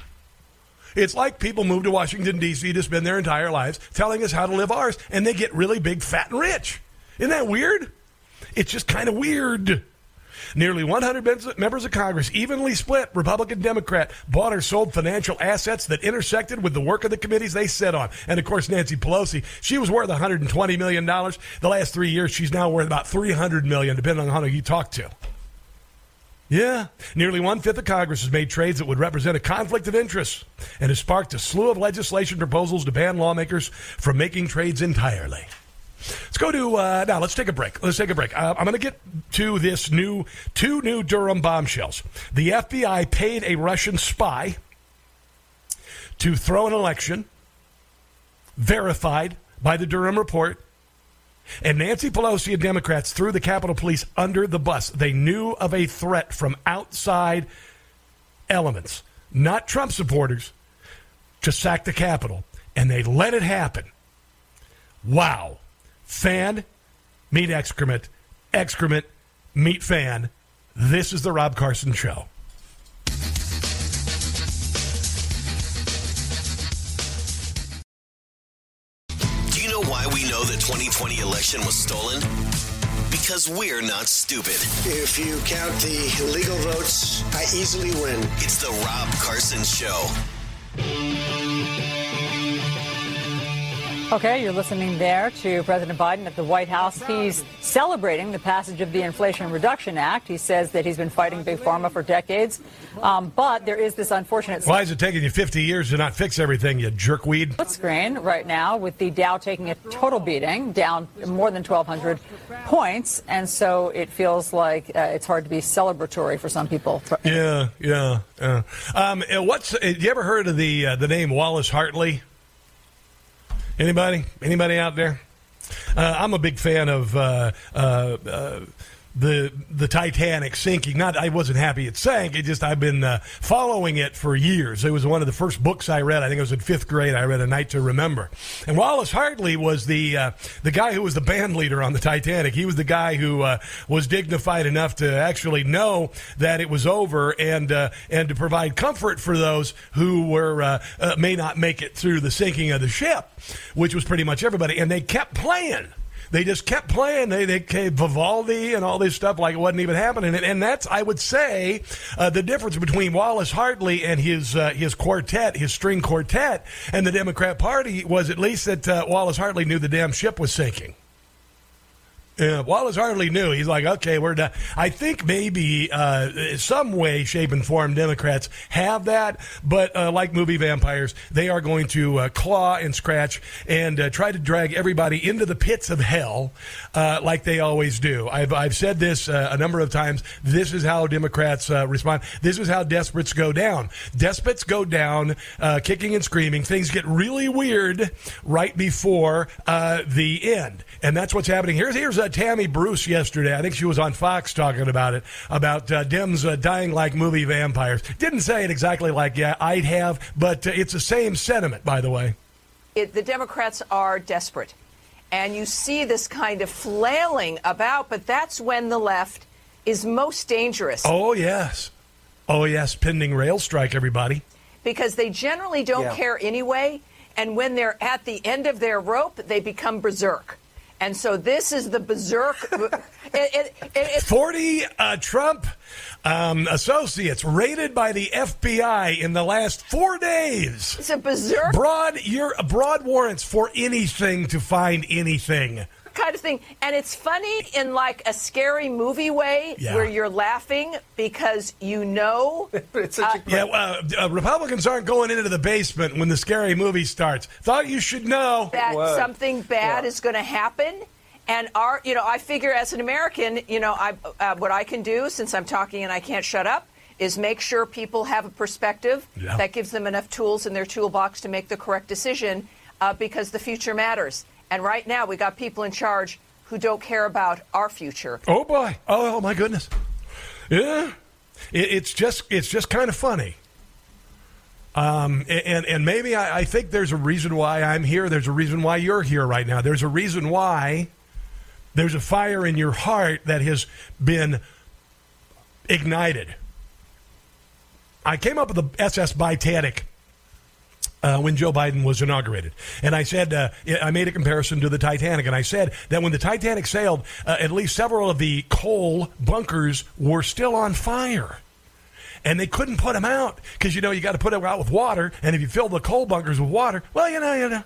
It's like people move to Washington, D.C. to spend their entire lives telling us how to live ours, and they get really big, fat, and rich. Isn't that weird? It's just kind of weird. Nearly 100 members- of Congress, evenly split, Republican, Democrat, bought or sold financial assets that intersected with the work of the committees they sit on. And of course, Nancy Pelosi, she was worth 120 million dollars. The last three years, she's now worth about 300 million, depending on who you talk to. Yeah, nearly one fifth of Congress has made trades that would represent a conflict of interest, and has sparked a slew of legislation proposals to ban lawmakers from making trades entirely. Let's go to uh, now. Let's take a break. Let's take a break. Uh, I'm going to get to this new two new Durham bombshells. The FBI paid a Russian spy to throw an election, verified by the Durham report. And Nancy Pelosi and Democrats threw the Capitol Police under the bus. They knew of a threat from outside elements, not Trump supporters, to sack the Capitol. And they let it happen. Wow. Fan, meet excrement, excrement, meet fan. This is the Rob Carson Show. Do you know why we know the 2020 election was stolen? Because we're not stupid. If you count the legal votes, I easily win. It's the Rob Carson Show. Okay, you're listening there to President Biden at the White House. He's celebrating the passage of the Inflation Reduction Act. He says that he's been fighting big pharma for decades. Um, but there is this unfortunate Why is it taking you 50 years to not fix everything, you jerkweed? split screen right now with the Dow taking a total beating, down more than 1,200 points. And so it feels like uh, it's hard to be celebratory for some people. Yeah, yeah. yeah. Um, uh, what's? Uh, you ever heard of the uh, the name Wallace Hartley? Anybody? Anybody out there? Uh, I'm a big fan of uh, uh, uh, the the Titanic sinking. Not I wasn't happy it sank. It just I've been uh, following it for years. It was one of the first books I read. I think it was in fifth grade. I read A Night to Remember. And Wallace Hartley was the uh, the guy who was the band leader on the Titanic. He was the guy who uh, was dignified enough to actually know that it was over and uh, and to provide comfort for those who were uh, uh, may not make it through the sinking of the ship, which was pretty much everybody. And they kept playing they just kept playing. They they Vivaldi and all this stuff like it wasn't even happening. And, and that's I would say uh, the difference between Wallace Hartley and his uh, his quartet, his string quartet, and the Democrat Party was at least that uh, Wallace Hartley knew the damn ship was sinking. Yeah, Wallace Hartley knew. He's like, okay, we're done. I think maybe uh, some way, shape, and form Democrats have that, but uh, like movie vampires, they are going to uh, claw and scratch and uh, try to drag everybody into the pits of hell, uh, like they always do. I've I've said this uh, a number of times. This is how Democrats respond. This is how desperates go down. Despots go down, kicking and screaming. Things get really weird right before the end, and that's what's happening. Here's here's uh, Tammy Bruce yesterday. I think she was on Fox talking about it about uh, Dems uh, dying like movie vampires. Didn't say it exactly like yeah I'd have, but uh, it's the same sentiment, by the way. It, the Democrats are desperate. And you see this kind of flailing about, but that's when the left is most dangerous. Oh, yes. Oh, yes. Pending rail strike, everybody. Because they generally don't Yeah. care anyway. And when they're at the end of their rope, they become berserk. And so this is the berserk. it, it, it, it, 40 uh, Trump um, associates raided by the FBI in the last four days. It's a berserk broad. Your broad warrants for anything to find anything. Kind of thing. And it's funny in like a scary movie way Yeah. where you're laughing because you know. it's such Yeah, uh, uh, Republicans aren't going into the basement when the scary movie starts. Thought you should know that something bad is going to happen. And our, you know, I figure as an American, you know, I, uh, what I can do since I'm talking and I can't shut up is make sure people have a perspective Yeah. that gives them enough tools in their toolbox to make the correct decision uh, because the future matters. And right now, we got people in charge who don't care about our future. Oh boy! Oh my goodness! Yeah, it, it's just it's just kind of funny. Um, and and maybe I, I think there's a reason why I'm here. There's a reason why you're here right now. There's a reason why there's a fire in your heart that has been ignited. I came up with the SS Titanic uh, when Joe Biden was inaugurated. And I said, uh, I made a comparison to the Titanic, and I said that when the Titanic sailed, uh, at least several of the coal bunkers were still on fire. And they couldn't put them out because, you know, you got to put them out with water. And if you fill the coal bunkers with water, well, you know, you know.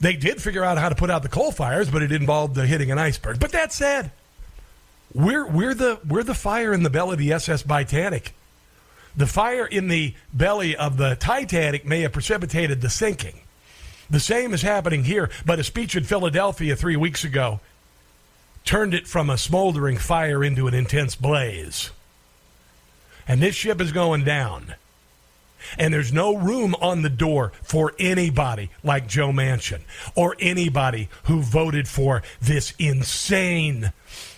They did figure out how to put out the coal fires, but it involved hitting an iceberg. But that said, we're, we're, the, we're the fire in the belly of the SS Titanic. The fire in the belly of the Titanic may have precipitated the sinking. The same is happening here, but a speech in Philadelphia three weeks ago turned it from a smoldering fire into an intense blaze. And this ship is going down. And there's no room on the door for anybody like Joe Manchin or anybody who voted for this insane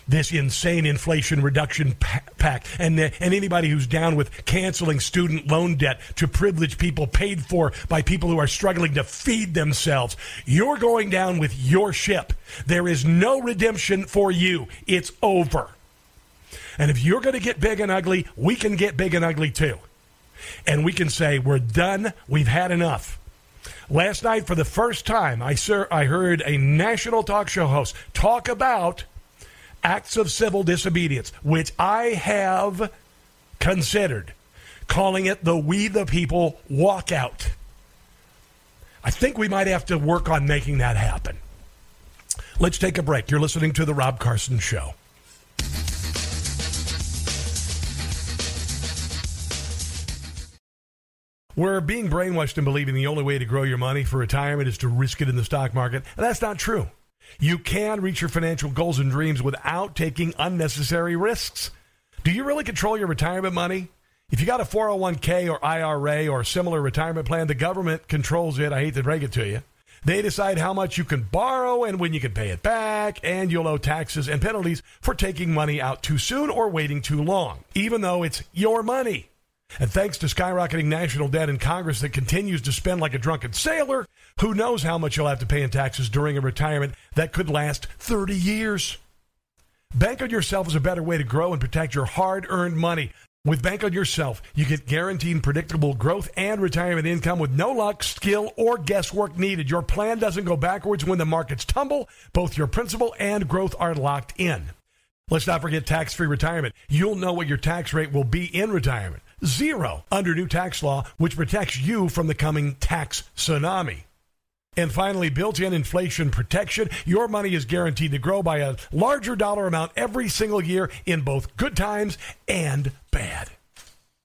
this insane inflation reduction pa- pact and and anybody who's down with canceling student loan debt to privilege people paid for by people who are struggling to feed themselves. You're going down with your ship. There is no redemption for you. It's over. And if you're going to get big and ugly we can get big and ugly too. And we can say we're done. We've had enough. Last night for the first time i sir i heard a national talk show host talk about acts of civil disobedience, which I have considered, calling it the We the People walkout. I think we might have to work on making that happen. Let's take a break. You're listening to The Rob Carson Show. We're being brainwashed in believing the only way to grow your money for retirement is to risk it in the stock market, and that's not true. You can reach your financial goals and dreams without taking unnecessary risks. Do you really control your retirement money? If you got a 401k or IRA or similar retirement plan, the government controls it. I hate to break it to you. They decide how much you can borrow and when you can pay it back, and you'll owe taxes and penalties for taking money out too soon or waiting too long, even though it's your money. And thanks to skyrocketing national debt in Congress that continues to spend like a drunken sailor, who knows how much you'll have to pay in taxes during a retirement that could last 30 years? Bank on Yourself is a better way to grow and protect your hard earned money. With Bank on Yourself, you get guaranteed predictable growth and retirement income with no luck, skill, or guesswork needed. Your plan doesn't go backwards when the markets tumble. Both your principal and growth are locked in. Let's not forget tax free retirement. You'll know what your tax rate will be in retirement. Zero under new tax law, which protects you from the coming tax tsunami. And finally, built in inflation protection. Your money is guaranteed to grow by a larger dollar amount every single year in both good times and bad.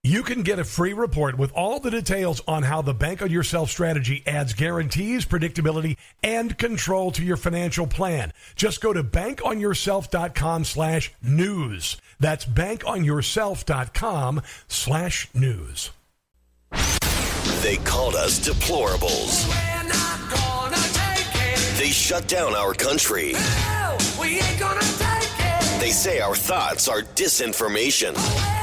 You can get a free report with all the details on how the Bank on Yourself strategy adds guarantees, predictability, and control to your financial plan. Just go to bankonyourself.com slash news. That's bankonyourself.com slash news. They called us deplorables. They shut down our country. We ain't gonna take it. They say our thoughts are disinformation. Oh,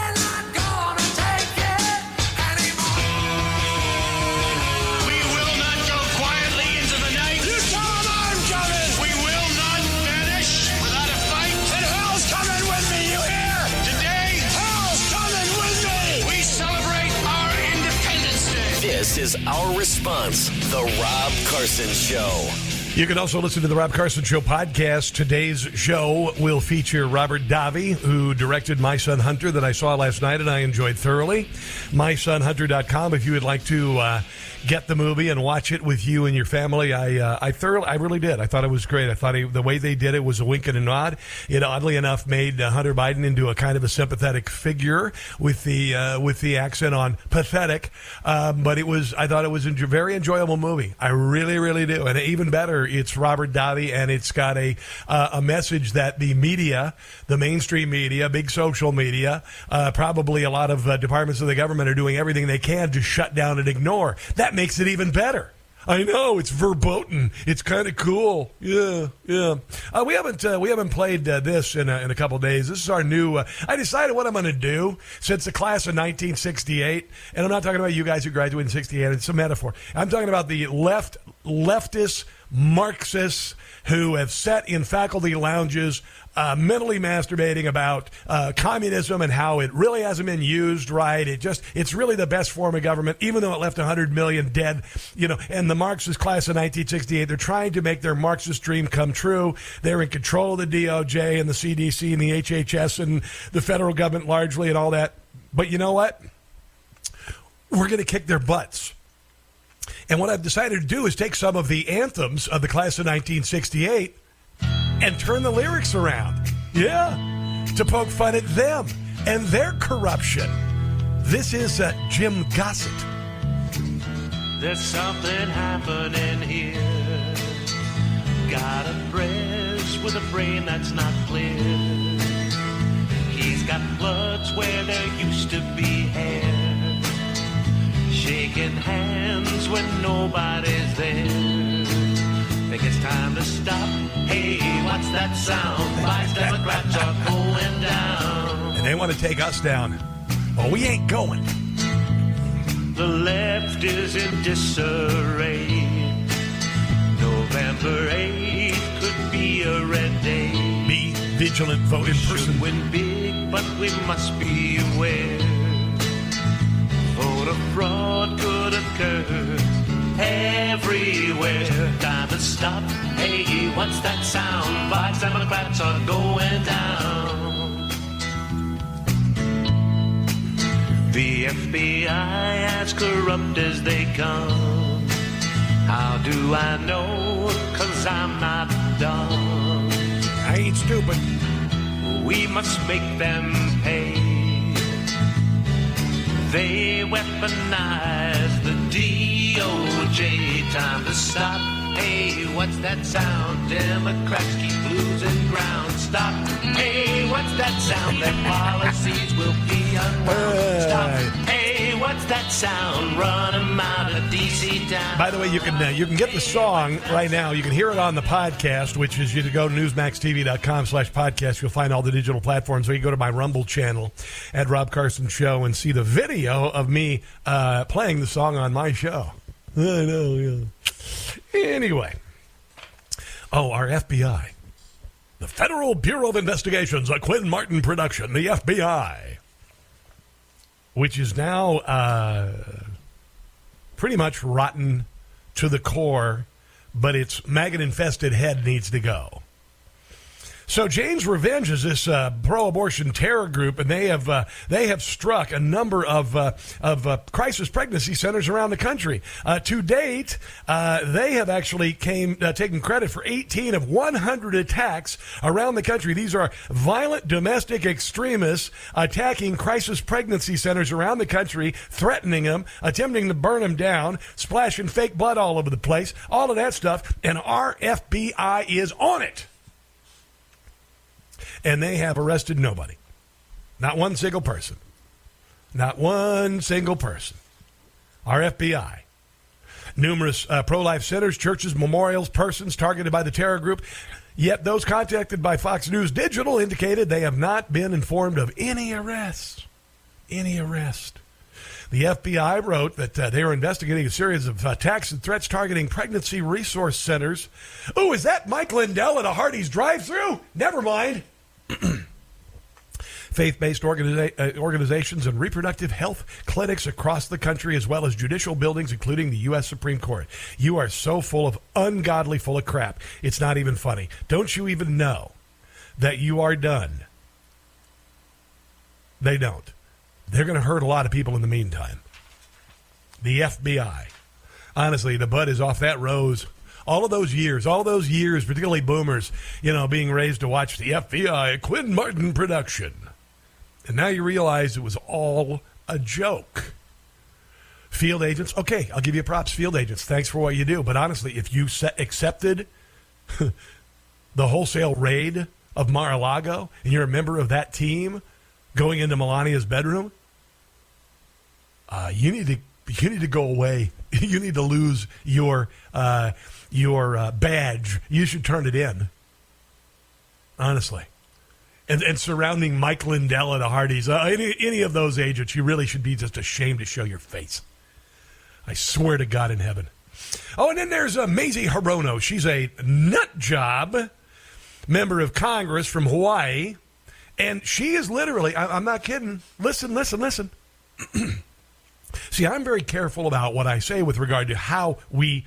This is our response, The Rob Carson Show. You can also listen to the Rob Carson Show podcast. Today's show will feature Robert Davi, who directed My Son Hunter that I saw last night and I enjoyed thoroughly. MySonHunter.com if you would like to uh, get the movie and watch it with you and your family. I uh, I thoroughly, I really did. I thought it was great. I thought he, the way they did it was a wink and a nod. It oddly enough made uh, Hunter Biden into a kind of a sympathetic figure with the uh, with the accent on pathetic. Um, but it was, I thought it was a very enjoyable movie. I really, really do. And even better, it's Robert Davi, and it's got a uh, a message that the media, the mainstream media, big social media, uh, probably a lot of uh, departments of the government are doing everything they can to shut down and ignore. That makes it even better. I know it's verboten. It's kind of cool. Yeah, yeah. Uh, we haven't uh, we haven't played uh, this in a, in a couple days. This is our new. Uh, I decided what I'm going to do since the class of 1968, and I'm not talking about you guys who graduated in '68. It's a metaphor. I'm talking about the left leftist Marxists who have sat in faculty lounges uh, mentally masturbating about uh, communism and how it really hasn't been used right. It just it's really the best form of government, even though it left 100 million dead. You know, and the Marxist class of 1968, they're trying to make their Marxist dream come true. They're in control of the DOJ and the CDC and the HHS and the federal government largely and all that. But you know what? We're going to kick their butts. And what I've decided to do is take some of the anthems of the class of 1968 and turn the lyrics around. Yeah, to poke fun at them and their corruption. This is uh, Jim Gossett. There's something happening here. Got a press with a brain that's not clear. He's got bloods where there used to be hair. Shaking hands when nobody's there. Think it's time to stop. Hey, what's that sound? Vice Democrats are going down. And they want to take us down. Well, we ain't going. The left is in disarray. November 8th could be a red day. Be vigilant, vote in person. Win big, but we must be aware. Fraud could occur everywhere. Time to stop. Hey, what's that sound? Vice Democrats are going down. The FBI as corrupt as they come. How do I know? Cause I'm not dumb. I ain't stupid. We must make them pay. They weaponize the DOJ. Time to stop. Hey, what's that sound? Democrats keep losing ground. Stop. Hey, what's that sound? Their policies will be unwound. Stop. Hey, what's that sound? Run 'em out of DC town. By the way, you can uh, you can get the song right now. You can hear it on the podcast, which is you to go to newsmaxtv.com slash podcast. You'll find all the digital platforms. Or you can go to my Rumble channel at Rob Carson Show and see the video of me uh, playing the song on my show. I know, yeah. Anyway. Oh, our FBI. The Federal Bureau of Investigations, a Quinn Martin production, the FBI, which is now uh, pretty much rotten to the core, but its maggot infested head needs to go. So Jane's Revenge is this uh, pro-abortion terror group, and they have uh, they have struck a number of uh, of uh, crisis pregnancy centers around the country. Uh, to date, they have actually came taken credit for 18 of 100 attacks around the country. These are violent domestic extremists attacking crisis pregnancy centers around the country, threatening them, attempting to burn them down, splashing fake blood all over the place, all of that stuff. And our FBI is on it and they have arrested nobody. Not one single person. Not one single person. Our FBI. Numerous uh, pro life centers, churches, memorials, persons targeted by the terror group. Yet those contacted by Fox News Digital indicated they have not been informed of any arrests. Any arrest. The FBI wrote that uh, they were investigating a series of attacks and threats targeting pregnancy resource centers. Oh, is that Mike Lindell at a Hardee's drive-through? Never mind. Faith-based organiza- uh, organizations and reproductive health clinics across the country, as well as judicial buildings, including the U.S. Supreme Court. You are so full of ungodly, full of crap. It's not even funny. Don't you even know that you are done? They don't. They're going to hurt a lot of people in the meantime. The FBI. Honestly, the bud is off that rose. All of those years, all those years, particularly boomers, you know, being raised to watch the FBI Quinn Martin production. And now you realize it was all a joke. Field agents, okay, I'll give you props, field agents. Thanks for what you do. But honestly, if you accepted the wholesale raid of Mar a Lago and you're a member of that team going into Melania's bedroom, uh, you need to you need to go away. you need to lose your uh, your uh, badge. You should turn it in. Honestly. And, and surrounding Mike Lindell at the Hardee's, uh, any, any of those agents, you really should be just ashamed to show your face. I swear to God in heaven. Oh, and then there's uh, Mazie Hirono. She's a nut job member of Congress from Hawaii. And she is literally, I, I'm not kidding. Listen, listen, listen. See, I'm very careful about what I say with regard to how we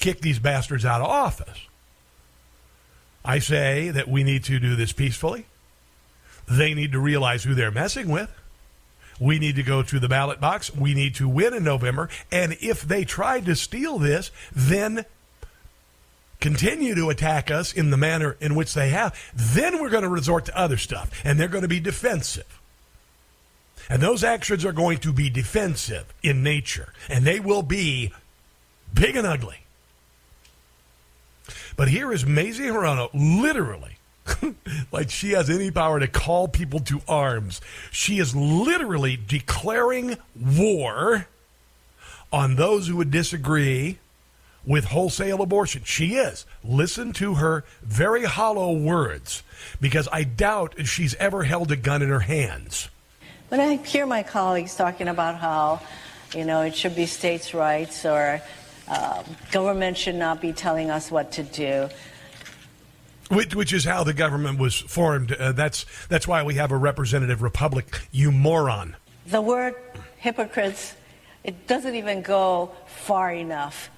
kick these bastards out of office. I say that we need to do this peacefully. They need to realize who they're messing with. We need to go to the ballot box. We need to win in November. And if they tried to steal this, then continue to attack us in the manner in which they have, then we're going to resort to other stuff. And they're going to be defensive. And those actions are going to be defensive in nature. And they will be big and ugly. But here is Mazie Hirono literally, like she has any power to call people to arms. She is literally declaring war on those who would disagree with wholesale abortion. She is. Listen to her very hollow words because I doubt she's ever held a gun in her hands. When I hear my colleagues talking about how, you know, it should be states' rights or uh, government should not be telling us what to do, Which, which is how the government was formed. Uh, that's that's why we have a representative republic. You moron. the word hypocrites, it doesn't even go far enough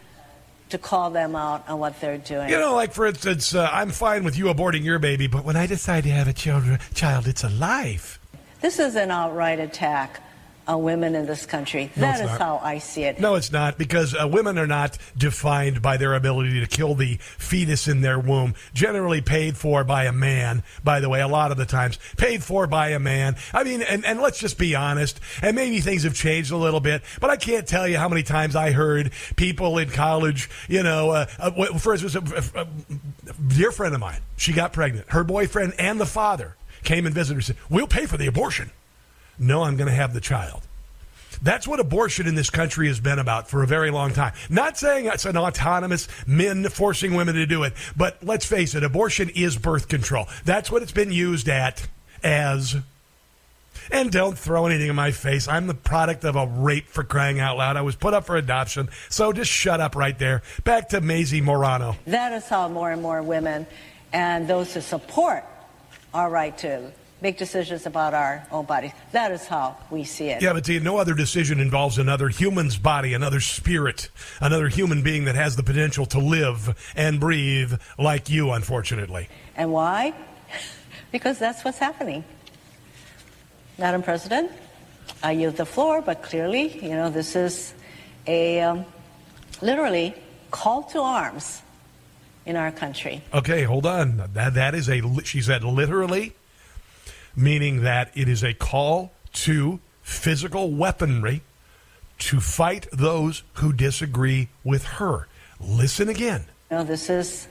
to call them out on what they're doing. You know, like for instance, uh, I'm fine with you aborting your baby, but when I decide to have a children, child, it's a life. This is an outright attack on women in this country. No, That is not. how I see it. No, it's not because uh, women are not defined by their ability to kill the fetus in their womb. Generally paid for by a man, by the way, a lot of the times. Paid for by a man. I mean, and, and let's just be honest, and maybe things have changed a little bit, but I can't tell you how many times I heard people in college, you know, uh, uh, for instance, a, a, a dear friend of mine, she got pregnant. Her boyfriend and the father came and visited her and said, We'll pay for the abortion. No, I'm going to have the child. That's what abortion in this country has been about for a very long time. Not saying it's an autonomous men forcing women to do it, but let's face it, abortion is birth control. That's what it's been used at as. And don't throw anything in my face. I'm the product of a rape for crying out loud. I was put up for adoption. So just shut up right there. Back to Mazie Morano. That is how more and more women and those who support our right to make decisions about our own bodies, that is how we see it. Yeah, but see, no other decision involves another human's body, another spirit, another human being that has the potential to live and breathe like you, unfortunately. And why? Because that's what's happening. Madam President, I yield the floor, but clearly, you know, this is a um, literally call to arms in our country. Okay, hold on. That that is a she said literally, meaning that it is a call to physical weaponry to fight those who disagree with her. Listen again. You know, this is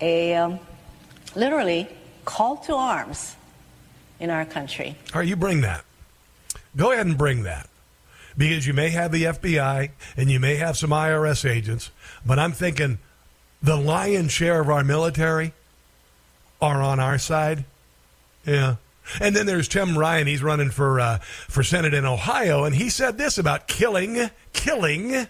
a um, literally call to arms in our country. All right, you bring that. Go ahead and bring that. Because you may have the FBI and you may have some IRS agents, but I'm thinking the lion's share of our military are on our side. Yeah. And then there's Tim Ryan. He's running for uh, for Senate in Ohio, and he said this about killing killing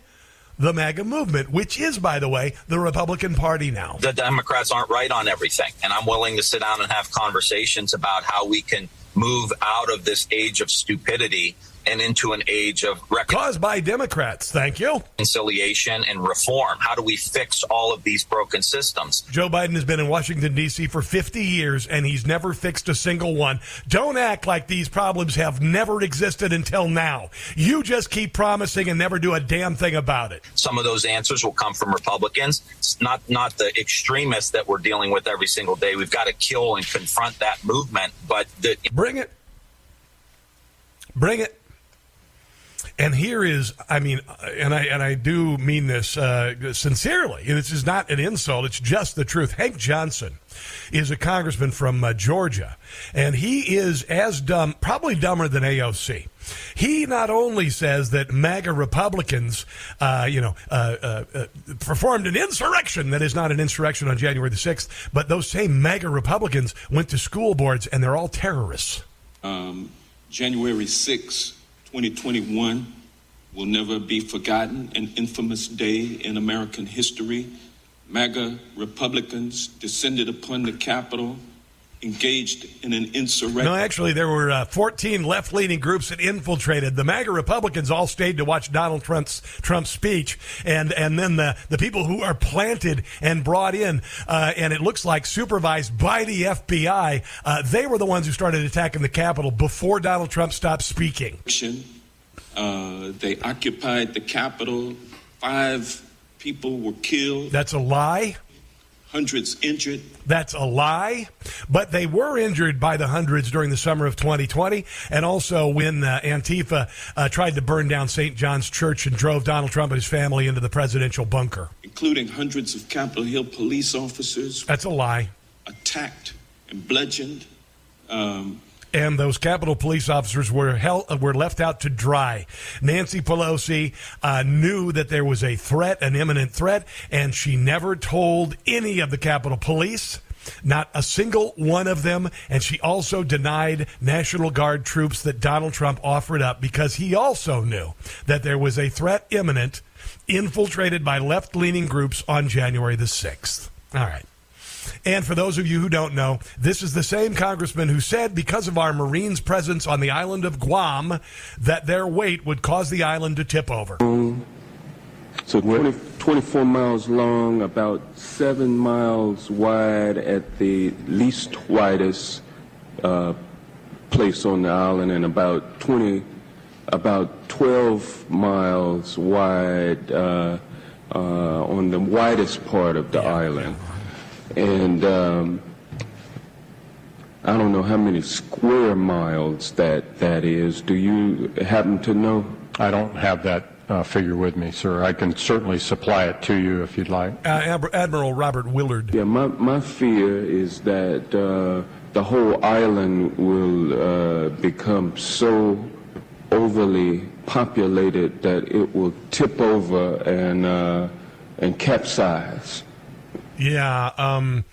the MAGA movement, which is, by the way, the Republican Party now. the Democrats aren't right on everything. And I'm willing to sit down and have conversations about how we can move out of this age of stupidity and into an age of caused by Democrats. Thank you. Conciliation and reform. How do we fix all of these broken systems? Joe Biden has been in Washington, D.C. for 50 years, and he's never fixed a single one. Don't act like these problems have never existed until now. You just keep promising and never do a damn thing about it. Some of those answers will come from Republicans, It's not not the extremists that we're dealing with every single day. We've got to kill and confront that movement. But the, bring it, bring it. And here is, I mean, and I and I do mean this uh, sincerely. This is not an insult; it's just the truth. Hank Johnson is a congressman from uh, Georgia, and he is as dumb, probably dumber than AOC. He not only says that MAGA Republicans, uh, you know, uh, uh, uh, performed an insurrection that is not an insurrection on January the sixth, but those same MAGA Republicans went to school boards and they're all terrorists. Um, January 6, 2021 will never be forgotten, an infamous day in American history. MAGA Republicans descended upon the Capitol, engaged in an insurrection. No, actually, there were uh, 14 left leaning groups that infiltrated. The MAGA Republicans all stayed to watch Donald Trump's Trump's speech, and and then the the people who are planted and brought in, uh, and it looks like supervised by the FBI, uh, they were the ones who started attacking the Capitol before Donald Trump stopped speaking. Uh, they occupied the Capitol. Five people were killed. That's a lie. Hundreds injured. That's a lie, but they were injured by the hundreds during the summer of 2020, and also when uh, Antifa uh, tried to burn down St. John's Church and drove Donald Trump and his family into the presidential bunker. including hundreds of Capitol Hill police officers. That's a lie. Attacked and bludgeoned. Um, and those Capitol police officers were held, were left out to dry. Nancy Pelosi uh, knew that there was a threat, an imminent threat, and she never told any of the Capitol Police. Not a single one of them. And she also denied National Guard troops that Donald Trump offered up because he also knew that there was a threat imminent, infiltrated by left leaning groups on January the 6th. All right. And for those of you who don't know, this is the same congressman who said because of our Marines' presence on the island of Guam, that their weight would cause the island to tip over. So 20, 24 miles long, about seven miles wide at the least widest uh, place on the island, and about 20, about 12 miles wide uh, uh, on the widest part of the island. And um, I don't know how many square miles that that is. Do you happen to know? I don't have that uh, figure with me, sir. I can certainly supply it to you if you'd like. Uh, Ab- Admiral Robert Willard. Yeah, my, my fear is that uh, the whole island will uh, become so overly populated that it will tip over and uh, and capsize. Yeah, um,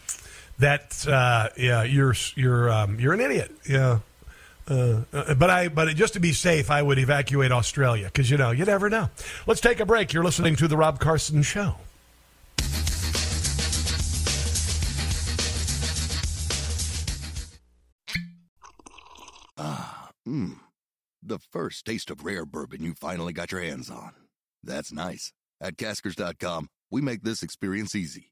that uh, yeah, you're you're um, you're an idiot. Yeah. Uh, uh, but I, but just to be safe, I would evacuate Australia because you know you never know. Let's take a break. You're listening to the Rob Carson Show. Ah, mmm. The first taste of rare bourbon you finally got your hands on. That's nice. At Caskers.com, we make this experience easy.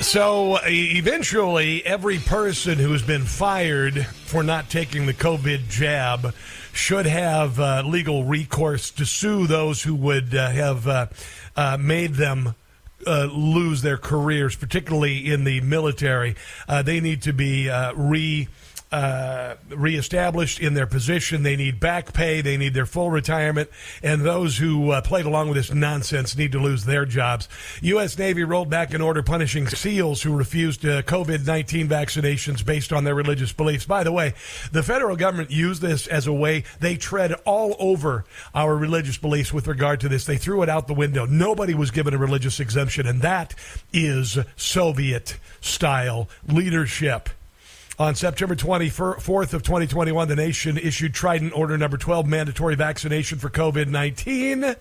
So eventually, every person who's been fired for not taking the COVID jab should have uh, legal recourse to sue those who would uh, have uh, uh, made them. Uh, lose their careers, particularly in the military. Uh, they need to be re uh, reestablished in their position. They need back pay. They need their full retirement. And those who uh, played along with this nonsense need to lose their jobs. U.S. Navy rolled back an order punishing SEALs who refused uh, COVID 19 vaccinations based on their religious beliefs. By the way, the federal government used this as a way they tread all over our religious beliefs with regard to this. They threw it out the window. Nobody was given a religious exemption, and that is Soviet style leadership. On September 24th of 2021, the nation issued Trident Order Number 12, mandatory vaccination for COVID-19.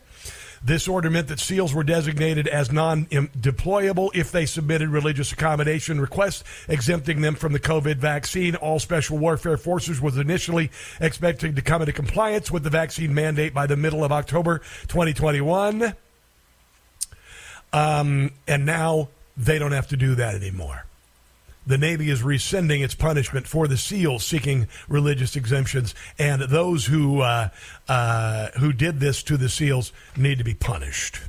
This order meant that SEALs were designated as non-deployable if they submitted religious accommodation requests, exempting them from the COVID vaccine. All special warfare forces was initially expected to come into compliance with the vaccine mandate by the middle of October 2021. Um, and now they don't have to do that anymore the Navy is rescinding its punishment for the SEALs seeking religious exemptions, and those who uh, uh, who did this to the SEALs need to be punished.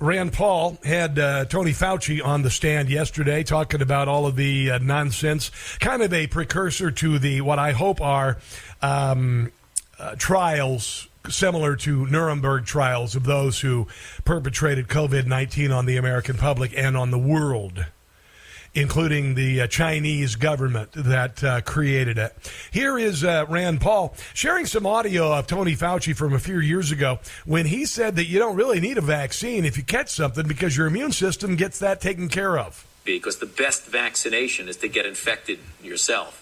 Rand Paul had uh, Tony Fauci on the stand yesterday talking about all of the uh, nonsense, kind of a precursor to the what I hope are um, uh, trials similar to Nuremberg trials of those who perpetrated COVID 19 on the American public and on the world including the uh, Chinese government that uh, created it. Here is uh, Rand Paul sharing some audio of Tony Fauci from a few years ago when he said that you don't really need a vaccine if you catch something because your immune system gets that taken care of. Because the best vaccination is to get infected yourself.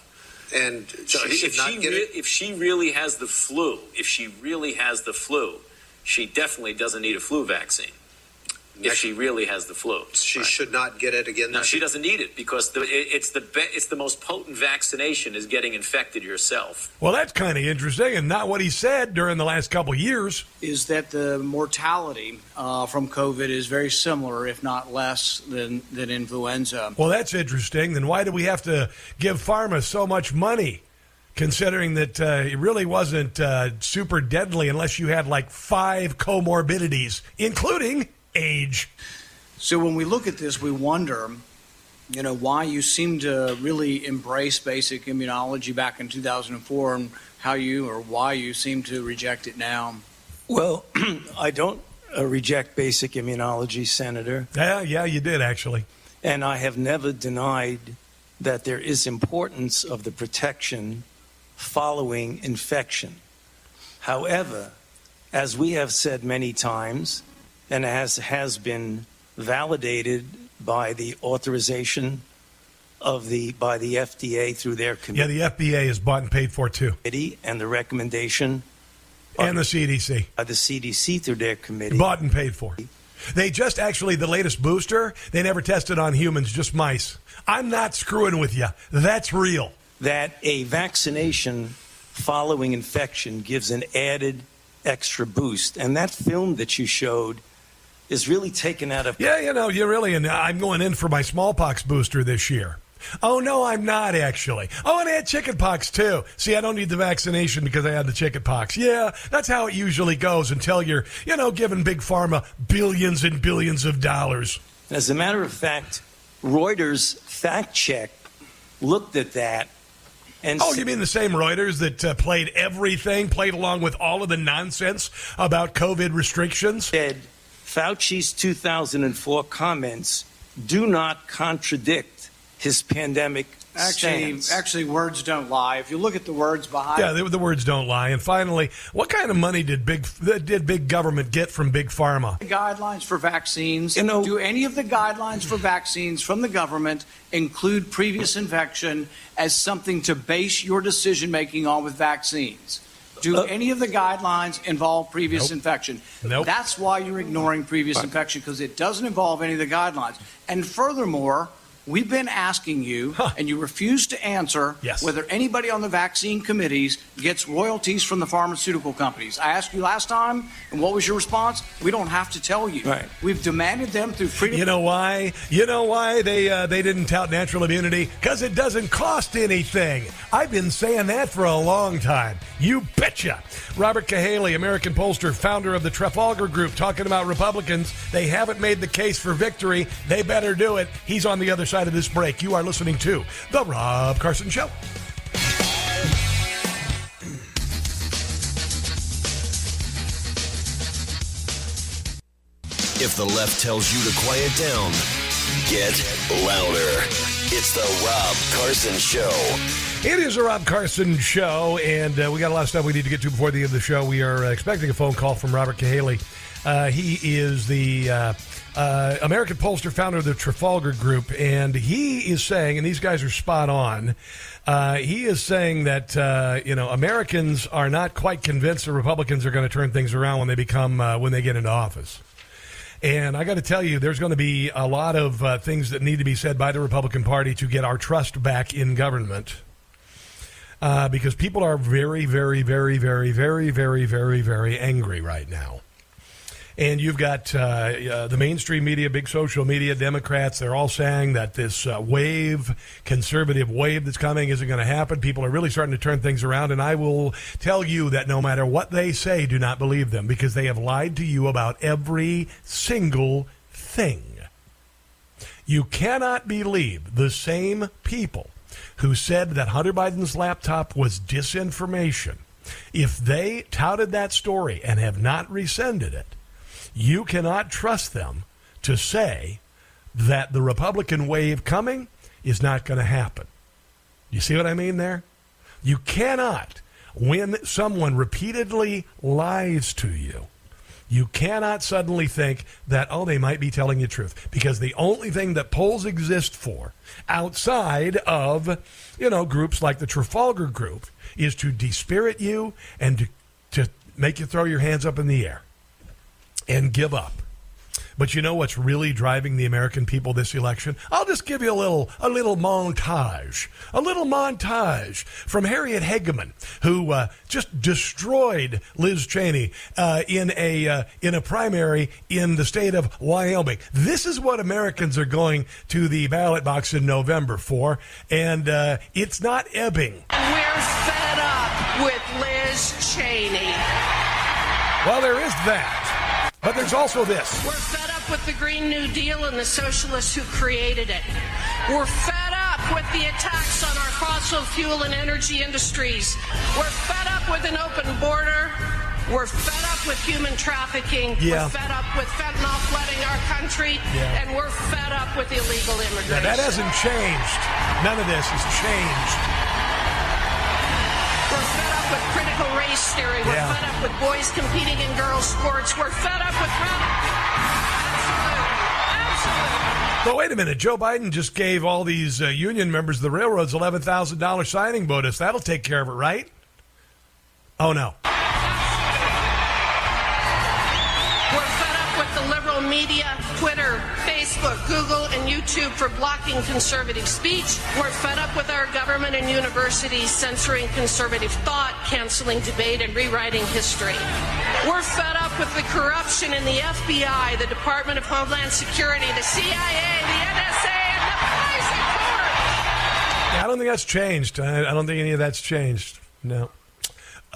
And so She- if, not she get re- if she really has the flu, if she really has the flu, she definitely doesn't need a flu vaccine. If she really has the flu, She should not get it again. no, she doesn't need it because the, it, it's the be, it's the most potent vaccination is getting infected yourself. Well, that's kind of interesting, and not what he said during the last couple of years. is that the mortality uh, from COVID is very similar, if not less, than, than influenza. Well, that's interesting. Then why do we have to give pharma so much money, considering that uh, it really wasn't uh, super deadly unless you had like five comorbidities, including age? So when we look at this, we wonder, you know, why you seem to really embrace basic immunology back in 2004 and how you or why you seem to reject it now. Well, I don't uh, reject basic immunology, Senator. Yeah, yeah, you did actually. And I have never denied that there is importance of the protection following infection. However, as we have said many times, and as has been validated by the authorization of the by the FDA through their committee. Yeah, the FDA is bought and paid for too, and the recommendation and the CDC by the CDC through their committee. bought and paid for. They just actually the latest booster. They never tested on humans, just mice. I'm not screwing with you. That's real. that a vaccination following infection gives an added extra boost. And that film that you showed is really taken out of Yeah, you know, you're really. In, I'm going in for my smallpox booster this year. Oh no, I'm not actually. Oh, and I had chickenpox too. See, I don't need the vaccination because I had the chickenpox. Yeah, that's how it usually goes until you're, you know, giving big pharma billions and billions of dollars. As a matter of fact, Reuters fact check looked at that and Oh, you mean the same Reuters that uh, played everything, played along with all of the nonsense about COVID restrictions? said Fauci's 2004 comments do not contradict his pandemic Actually, stance. actually, words don't lie. If you look at the words behind Yeah, the, the words don't lie. And finally, what kind of money did big did big government get from big pharma? the guidelines for vaccines, do any of the guidelines for vaccines from the government include previous infection as something to base your decision making on with vaccines? Do uh, any of the guidelines involve previous Nope. infection? Nope. That's why you're ignoring previous infection because it doesn't involve any of the guidelines. And furthermore, we've been asking you, and you refuse to answer Yes. whether anybody on the vaccine committees gets royalties from the pharmaceutical companies. I asked you last time, and what was your response? We don't have to tell you. Right. We've demanded them through freedom. You know why? You know why they uh, they didn't tout natural immunity? Because it doesn't cost anything. I've been saying that for a long time. You betcha. Robert Cahaly, American pollster, founder of the Trafalgar Group, talking about Republicans. They haven't made the case for victory. They better do it. He's on the other side of this break. You are listening to the Rob Carson Show. If the left tells you to quiet down, get louder. It's the Rob Carson Show. It is a Rob Carson show, and uh, we got a lot of stuff we need to get to before the end of the show. We are uh, expecting a phone call from Robert Cahaly. Uh, he is the uh, American pollster, founder of the Trafalgar Group, and he is saying, and these guys are spot on. Uh, he is saying that uh, you know Americans are not quite convinced the Republicans are going to turn things around when they become uh, when they get into office. And I got to tell you, there's going to be a lot of uh, things that need to be said by the Republican Party to get our trust back in government. Uh, because people are very, very, very, very, very, very, very, very angry right now. And you've got uh, uh, the mainstream media, big social media, Democrats, they're all saying that this uh, wave, conservative wave that's coming isn't going to happen. People are really starting to turn things around. And I will tell you that no matter what they say, do not believe them because they have lied to you about every single thing. You cannot believe the same people who said that Hunter Biden's laptop was disinformation. If they touted that story and have not rescinded it, you cannot trust them to say that the Republican wave coming is not going to happen. You see what I mean there? You cannot, when someone repeatedly lies to you, you cannot suddenly think that, oh, they might be telling the truth. Because the only thing that polls exist for outside of, you know, groups like the Trafalgar Group is to dispirit you and to, to make you throw your hands up in the air. And give up. But you know what's really driving the American people this election? I'll just give you a little a little montage, a little montage from Harriet Hageman, who uh, just destroyed Liz Cheney uh, in a uh, in a primary in the state of Wyoming. This is what Americans are going to the ballot box in November for, and uh, it's not ebbing. We're fed up with Liz Cheney. Well, there is that, but there's also this. We're fed up with the Green New Deal and the socialists who created it. We're fed up with the attacks on our fossil fuel and energy industries. We're fed up with an open border. We're fed up with human trafficking. Yeah. We're fed up with fentanyl flooding our country. Yeah. And we're fed up with illegal immigration. Now, that hasn't changed. None of this has changed. We're fed up with critical race theory. We're Yeah. fed up with boys competing in girls' sports. We're fed up with. But wait a minute, Joe Biden just gave all these uh, union members of the railroads eleven thousand dollars signing bonus. That'll take care of it, right? Oh no. We're fed up with the liberal media, Twitter, Facebook, Google, and YouTube for blocking conservative speech. We're fed up with our government and universities censoring conservative thought, canceling debate, and rewriting history. We're fed up with the corruption in the FBI, the Department of Homeland Security, the CIA, the NSA, and the FISA court. Yeah, I don't think that's changed. I, I don't think any of that's changed. No.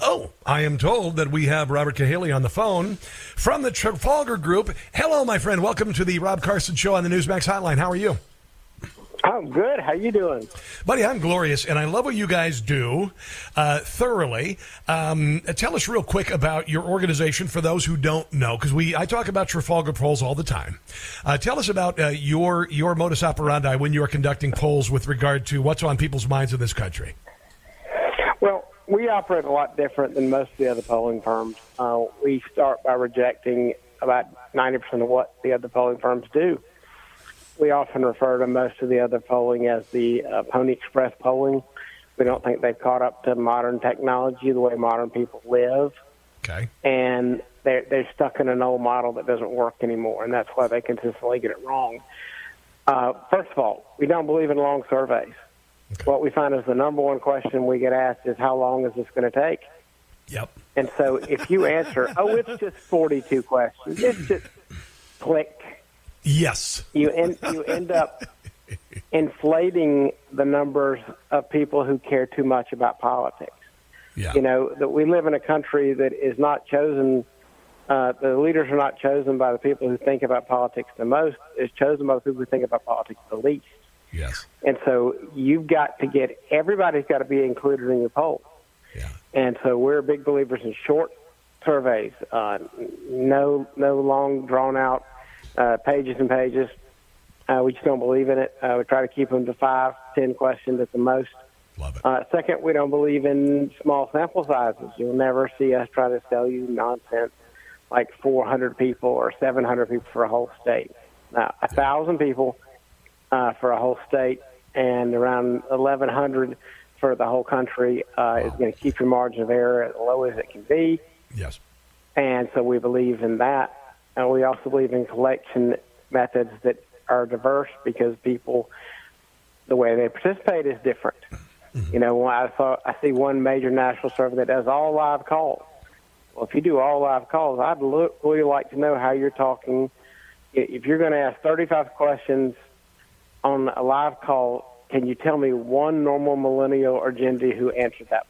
Oh, I am told that we have Robert Cahaly on the phone from the Trafalgar Group. Hello, my friend. Welcome to the Rob Carson Show on the Newsmax Hotline. How are you? I'm good. How you doing? Buddy, I'm glorious, and I love what you guys do uh, thoroughly. Um, tell us real quick about your organization for those who don't know, because we I talk about Trafalgar polls all the time. Uh, tell us about uh, your your modus operandi when you are conducting polls with regard to what's on people's minds in this country. Well, we operate a lot different than most of the other polling firms. Uh, we start by rejecting about 90% of what the other polling firms do. We often refer to most of the other polling as the uh, Pony Express polling. We don't think they've caught up to modern technology, the way modern people live. Okay. And they're, they're stuck in an old model that doesn't work anymore, and that's why they consistently get it wrong. Uh, first of all, we don't believe in long surveys. What we find is the number one question we get asked is, how long is this going to take? Yep. And so if you answer, oh, it's just 42 questions, it's just click, Yes. you end, you end up inflating the numbers of people who care too much about politics. Yeah. You know, that we live in a country that is not chosen, uh, the leaders are not chosen by the people who think about politics the most, it's chosen by the people who think about politics the least. Yes. And so you've got to get everybody's got to be included in your poll. Yeah. And so we're big believers in short surveys, uh, no no long drawn out uh, pages and pages. Uh, we just don't believe in it. Uh, we try to keep them to five, ten questions at the most. Love it. Uh, second, we don't believe in small sample sizes. You'll never see us try to sell you nonsense like 400 people or 700 people for a whole state. Now, a thousand people uh, for a whole state and around 1,100 for the whole country uh, is going to keep your margin of error as low as it can be. Yes. And so we believe in that. And we also believe in collection methods that are diverse because people, the way they participate is different. You know, when I saw, I see one major national survey that does all live calls. Well, if you do all live calls, I'd look, really like to know how you're talking. If you're going to ask 35 questions on a live call, can you tell me one normal millennial or Gen Z who answered that?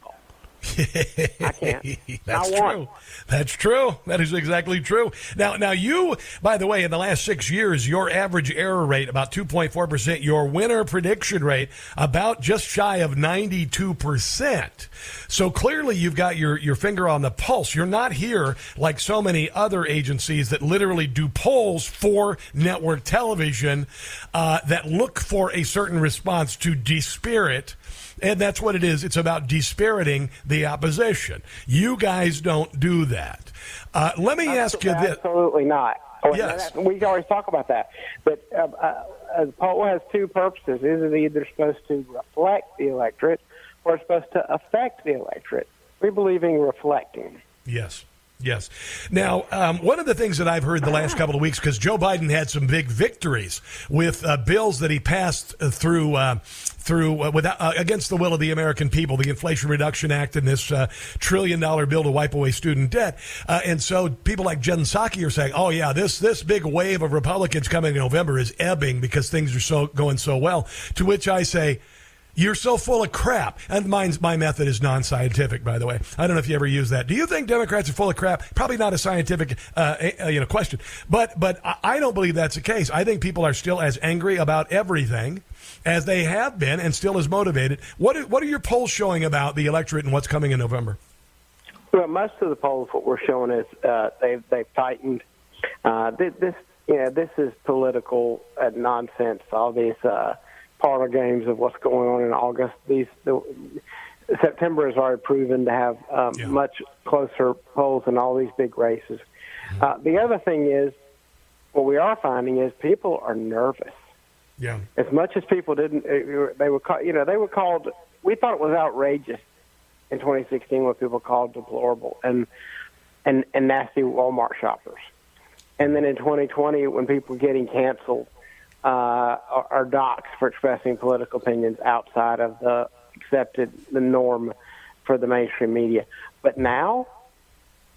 I can't. That's one. true. That's true. That is exactly true. Now, now you, by the way, in the last six years, your average error rate about two point four percent. Your winner prediction rate about just shy of ninety two percent. So clearly, you've got your your finger on the pulse. You're not here like so many other agencies that literally do polls for network television uh, that look for a certain response to dispirit. And that's what it is. It's about dispiriting the opposition. You guys don't do that. Uh, let me ask you this. Absolutely not. Oh, Yes. We always talk about that. But uh, uh, a poll has two purposes. Is it either supposed to reflect the electorate or it's supposed to affect the electorate? We believe in reflecting. Yes. Yes. Now, um, one of the things that I've heard the last couple of weeks, because Joe Biden had some big victories with uh, bills that he passed uh, through uh, through uh, without, uh, against the will of the American people, the Inflation Reduction Act and this uh, trillion dollar bill to wipe away student debt. And so people like Jen Psaki are saying, "Oh yeah, this this big wave of Republicans coming in November is ebbing because things are so going so well." To which I say. You're so full of crap. And mine's, my method is non scientific, by the way. I don't know if you ever use that. Do you think Democrats are full of crap? Probably not a scientific uh, uh, you know, question. But, but I- don't believe that's the case. I think people are still as angry about everything as they have been and still as motivated. What are, what are your polls showing about the electorate and what's coming in November? Well, most of the polls, what we're showing is uh, they've they've tightened. Uh, this, this, you know, this is political uh, nonsense. All these uh, parlor games of what's going on in August. These the, September has already proven to have um, much closer polls in all these big races. Uh, the other thing is, what we are finding is people are nervous. Yeah. As much as people didn't, they were called, you know, they were called. We thought it was outrageous in 2016 when people called deplorable and and and nasty Walmart shoppers, and then in 2020 when people were getting canceled uh, are, are doxxed for expressing political opinions outside of the accepted the norm for the mainstream media. But now,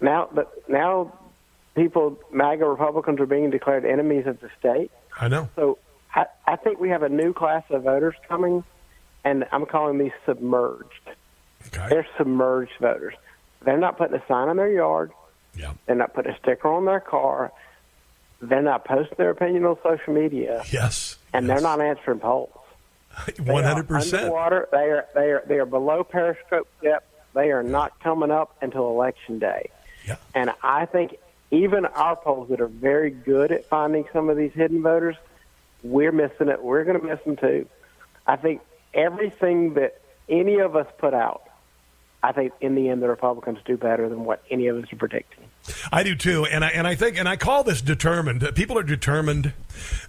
now that now people MAGA Republicans are being declared enemies of the state. I know. So I, I think we have a new class of voters coming, and I'm calling these submerged. They're submerged voters. They're not putting a sign on their yard. Yeah. They're not putting a sticker on their car. They're not posting their opinion on social media. Yes. And they're not answering polls. One hundred percent. Underwater. They are they are they are below periscope depth. They are not coming up until election day. Yeah. And I think even our polls that are very good at finding some of these hidden voters, we're missing it. We're going to miss them too. I think everything that any of us put out, I think in the end the Republicans do better than what any of us are predicting. I do too, and I and I think and I call this determined. People are determined.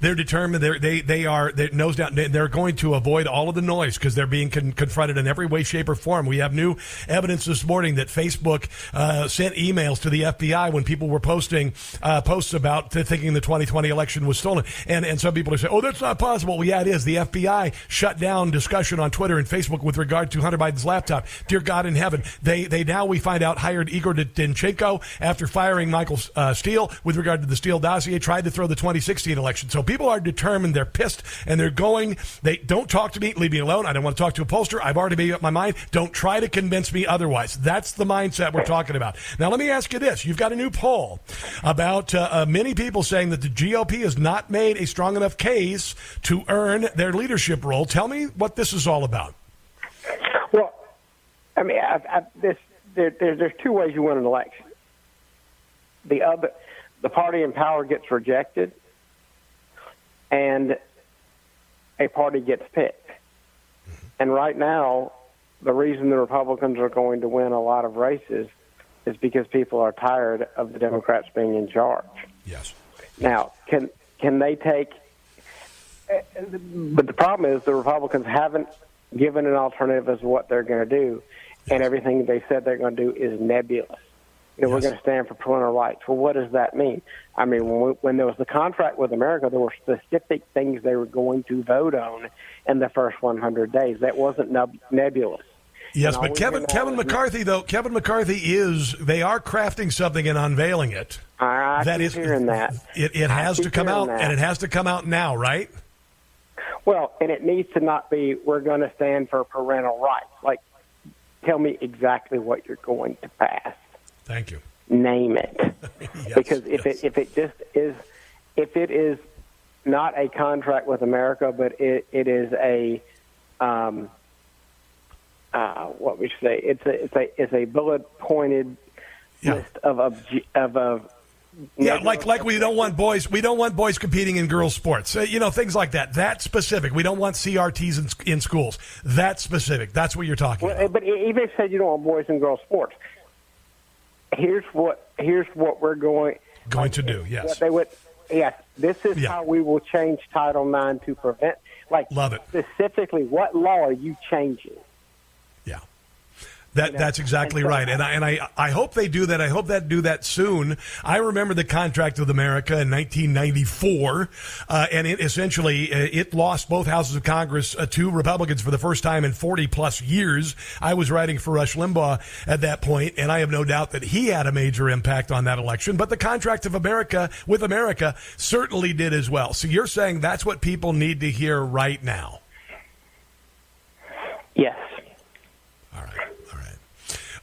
They're determined. They're, they they are they're nose down. They- They're going to avoid all of the noise because they're being con- confronted in every way, shape, or form. We have new evidence this morning that Facebook uh, sent emails to the FBI when people were posting uh, posts about th- thinking the 2020 election was stolen, and and some people are saying, "Oh, that's not possible." Well, yeah, it is. The FBI shut down discussion on Twitter and Facebook with regard to Hunter Biden's laptop. Dear God in heaven, they they now we find out hired Igor Danchenko after firing Michael uh, Steele with regard to the Steele dossier, tried to throw the 2016 election. So people are determined. They're pissed and they're going. They don't talk to me. Leave me alone. I don't want to talk to a pollster. I've already made up my mind. Don't try to convince me otherwise. That's the mindset we're talking about. Now, let me ask you this: You've got a new poll about uh, uh, many people saying that the GOP has not made a strong enough case to earn their leadership role. Tell me what this is all about. Well, I mean, I, I, this there, there, there's two ways you win an election. The other, the party in power gets rejected, and a party gets picked. And right now, the reason the Republicans are going to win a lot of races is because people are tired of the Democrats being in charge. Yes. Now, can can they take? But the problem is the Republicans haven't given an alternative as to what they're going to do, and everything they said they're going to do is nebulous. You know, we're going to stand for parental rights. Well, what does that mean? I mean, when, we, when there was the contract with America, there were specific things they were going to vote on in the first 100 days. That wasn't neb- nebulous. Yes, but Kevin Kevin McCarthy though Kevin McCarthy is they are crafting something and unveiling it. I That is hearing that. It, it has to come out that. and it has to come out now, right? Well, and it needs to not be we're going to stand for parental rights. Like, tell me exactly what you're going to pass. Thank you. Name it, because if it if it just is, if it is not a contract with America, but it, it is a, um, uh, what we should say, it's a it's a it's a bullet pointed list of of of, of Yeah, like like we don't want boys we don't want boys competing in girls sports. Uh, you know, things like that. That specific. We don't want CRTs in in schools. That specific. That's what you're talking about. But even if you said you don't want boys and girls sports, here's what here's what we're going Going to do. Yes. they would. Yes, this is how we will change Title IX to prevent. Like Love it. specifically, what law are you changing? That that's exactly right, and I and I I hope they do that. I hope that do that soon. I remember the contract with America in 1994, uh, and it essentially uh, it lost both houses of Congress uh, to Republicans for the first time in 40 plus years. I was writing for Rush Limbaugh at that point, and I have no doubt that he had a major impact on that election. But the contract of America with America certainly did as well. So you're saying that's what people need to hear right now. Yes.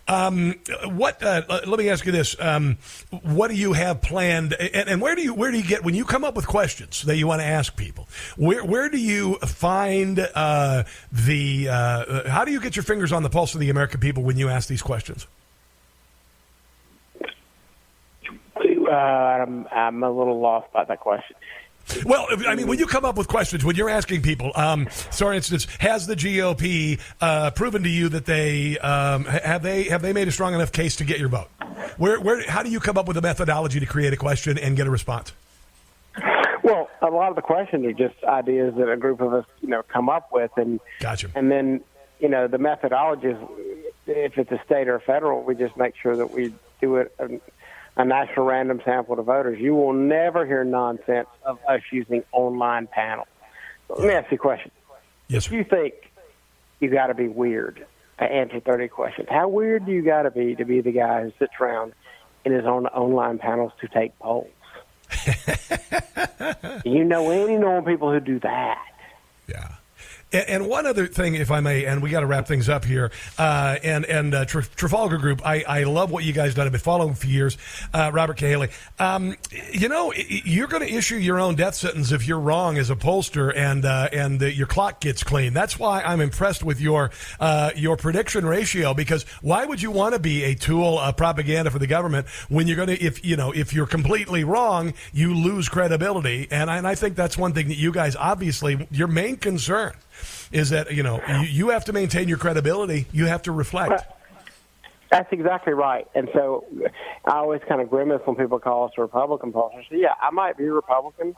Um, what? Uh, let me ask you this: um, What do you have planned, and, and, where do you where do you get when you come up with questions that you want to ask people? Where where do you find uh, the? Uh, how do you get your fingers on the pulse of the American people when you ask these questions? Uh, I'm I'm a little lost by that question. Well, I mean, when you come up with questions, when you're asking people, um, for instance, has the GOP uh, proven to you that they um, have they have they made a strong enough case to get your vote? Where, where, how do you come up with a methodology to create a question and get a response? Well, a lot of the questions are just ideas that a group of us, you know, come up with, and gotcha. And then, you know, the methodology is, if it's a state or a federal, we just make sure that we do it a national random sample to voters. You will never hear nonsense of us using online panels. Let me ask you a question. Yes, Sir. if you think you got to be weird to answer 30 questions, how weird do you got to be to be the guy who sits around in his own online panels to take polls? you know any normal people who do that? Yeah. And, one other thing, if I may, and we got to wrap things up here. Uh, and and uh, Trafalgar Group, I, I love what you guys done. I've been following for years. Uh, Robert Cahaly, um, you know, you're going to issue your own death sentence if you're wrong as a pollster, and uh, and your clock gets clean. That's why I'm impressed with your uh, your prediction ratio. Because why would you want to be a tool of propaganda for the government when you're going to, if you know, if you're completely wrong, you lose credibility. And I, and I think that's one thing that you guys obviously your main concern is that you know you, you have to maintain your credibility. You have to reflect. That's exactly right. And so I always kind of grimace when people call us a Republican pollster. So yeah, I might be a Republican,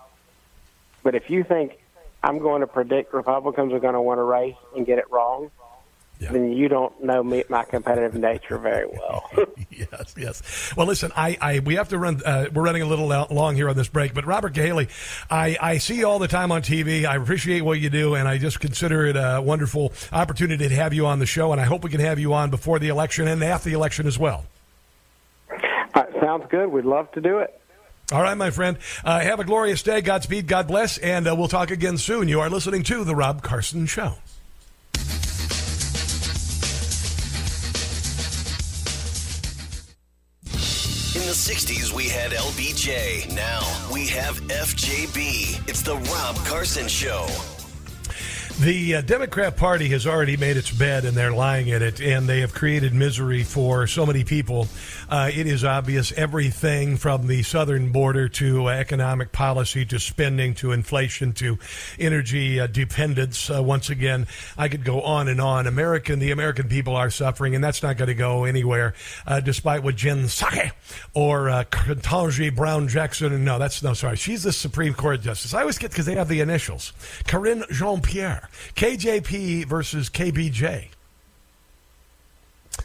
but if you think I'm going to predict Republicans are going to win a race and get it wrong, yeah. then you don't know me, my competitive nature very well. yes, yes. Well, listen, I, I we have to run. Uh, we're running a little long here on this break, but Robert Cahaly, I, I see you all the time on TV. I appreciate what you do, and I just consider it a wonderful opportunity to have you on the show. And I hope we can have you on before the election and after the election as well. Uh, sounds good. We'd love to do it. All right, my friend. Uh, have a glorious day. Godspeed. God bless. And uh, we'll talk again soon. You are listening to The Rob Carson Show. 60s, we had LBJ. Now we have FJB. It's the Rob Carson Show. The uh, Democrat Party has already made its bed and they're lying in it, and they have created misery for so many people. Uh, it is obvious everything from the southern border to economic policy to spending to inflation to energy uh, dependence. Uh, once again, I could go on and on. American, the American people are suffering, and that's not going to go anywhere, uh, despite what Jen Psaki or uh, Brown Jackson. No, that's no, sorry. She's the Supreme Court justice. I always get because they have the initials. Karine Jean Pierre. KJP versus KBJ.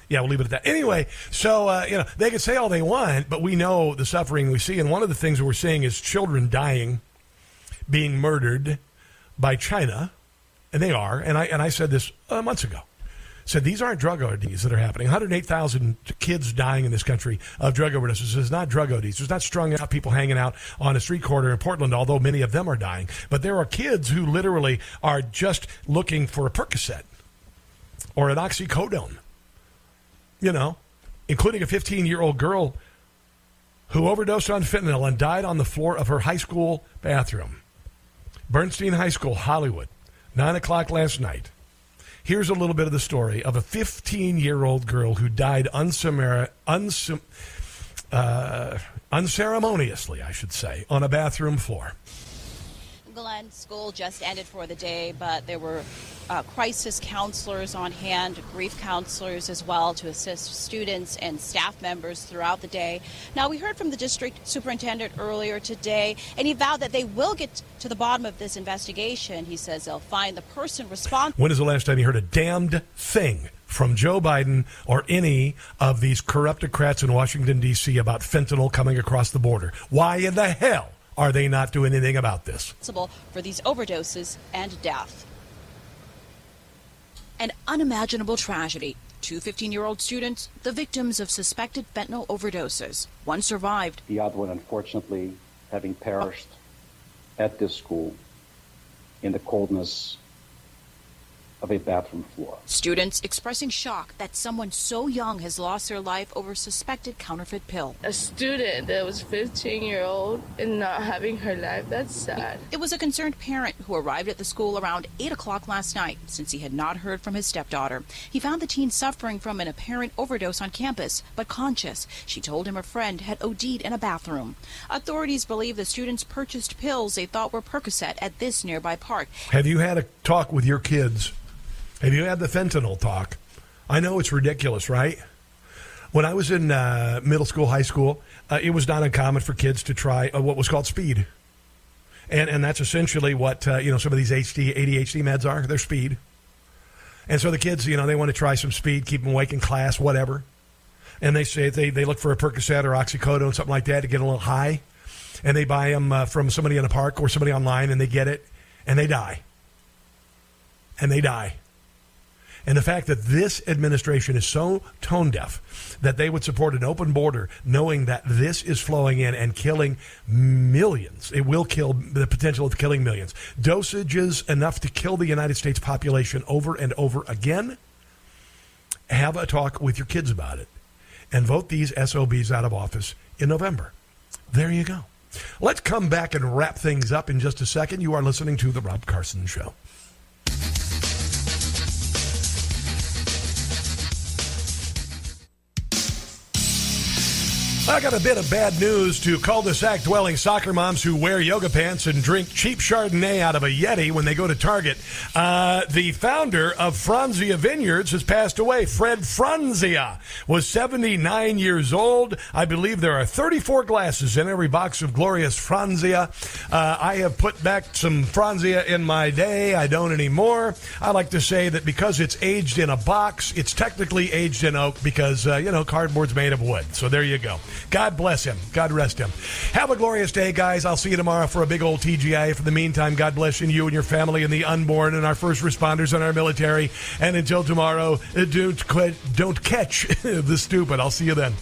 Yeah, we'll leave it at that. Anyway, so uh, you know they can say all they want, but we know the suffering we see, and one of the things we're seeing is children dying, being murdered by China, and they are. And I and I said this uh, months ago. Said these aren't drug ODs that are happening. 108,000 kids dying in this country of drug overdoses. Is not drug ODs. There's not strung out people hanging out on a street corner in Portland, although many of them are dying. But there are kids who literally are just looking for a Percocet or an oxycodone. You know, including a 15 year old girl who overdosed on fentanyl and died on the floor of her high school bathroom. Bernstein High School, Hollywood, 9 o'clock last night. Here's a little bit of the story of a 15 year old girl who died unsum- uh, unceremoniously, I should say, on a bathroom floor. Glenn, school just ended for the day, but there were uh, crisis counselors on hand, grief counselors as well to assist students and staff members throughout the day. Now, we heard from the district superintendent earlier today, and he vowed that they will get to the bottom of this investigation. He says they'll find the person responsible. When is the last time you heard a damned thing from Joe Biden or any of these corruptocrats in Washington, D.C. about fentanyl coming across the border. Why in the hell are they not doing anything about this? responsible for these overdoses and death. An unimaginable tragedy. Two 15 year old students, the victims of suspected fentanyl overdoses. One survived. The other one, unfortunately, having perished at this school in the coldness of a bathroom floor. Students expressing shock that someone so young has lost their life over suspected counterfeit pill. A student that was 15 year old and not having her life, that's sad. It was a concerned parent who arrived at the school around 8 o'clock last night since he had not heard from his stepdaughter. He found the teen suffering from an apparent overdose on campus, but conscious. She told him a friend had OD'd in a bathroom. Authorities believe the students purchased pills they thought were Percocet at this nearby park. Have you had a talk with your kids? Have you had the fentanyl talk? I know it's ridiculous, right? When I was in uh, middle school, high school, uh, it was not uncommon for kids to try uh, what was called speed, and and that's essentially what uh, you know some of these HD ADHD meds are. They're speed, and so the kids, you know, they want to try some speed, keep them awake in class, whatever. And they say they they look for a Percocet or oxycodone, something like that, to get a little high, and they buy them uh, from somebody in a park or somebody online, and they get it, and they die, and they die. And the fact that this administration is so tone deaf that they would support an open border, knowing that this is flowing in and killing millions. It will kill the potential of killing millions. Dosages enough to kill the United States population over and over again. Have a talk with your kids about it and vote these SOBs out of office in November. There you go. Let's come back and wrap things up in just a second. You are listening to The Rob Carson Show. I got a bit of bad news to cul-de-sac dwelling soccer moms who wear yoga pants and drink cheap Chardonnay out of a Yeti when they go to Target. Uh, the founder of Franzia Vineyards has passed away. Fred Franzia was 79 years old. I believe there are 34 glasses in every box of glorious Franzia. Uh, I have put back some Franzia in my day. I don't anymore. I like to say that because it's aged in a box, it's technically aged in oak because, uh, you know, cardboard's made of wood. So there you go. God bless him. God rest him. Have a glorious day, guys. I'll see you tomorrow for a big old TGI. For the meantime, God bless you and you and your family and the unborn and our first responders and our military. And until tomorrow, uh, don't don't catch the stupid. I'll see you then.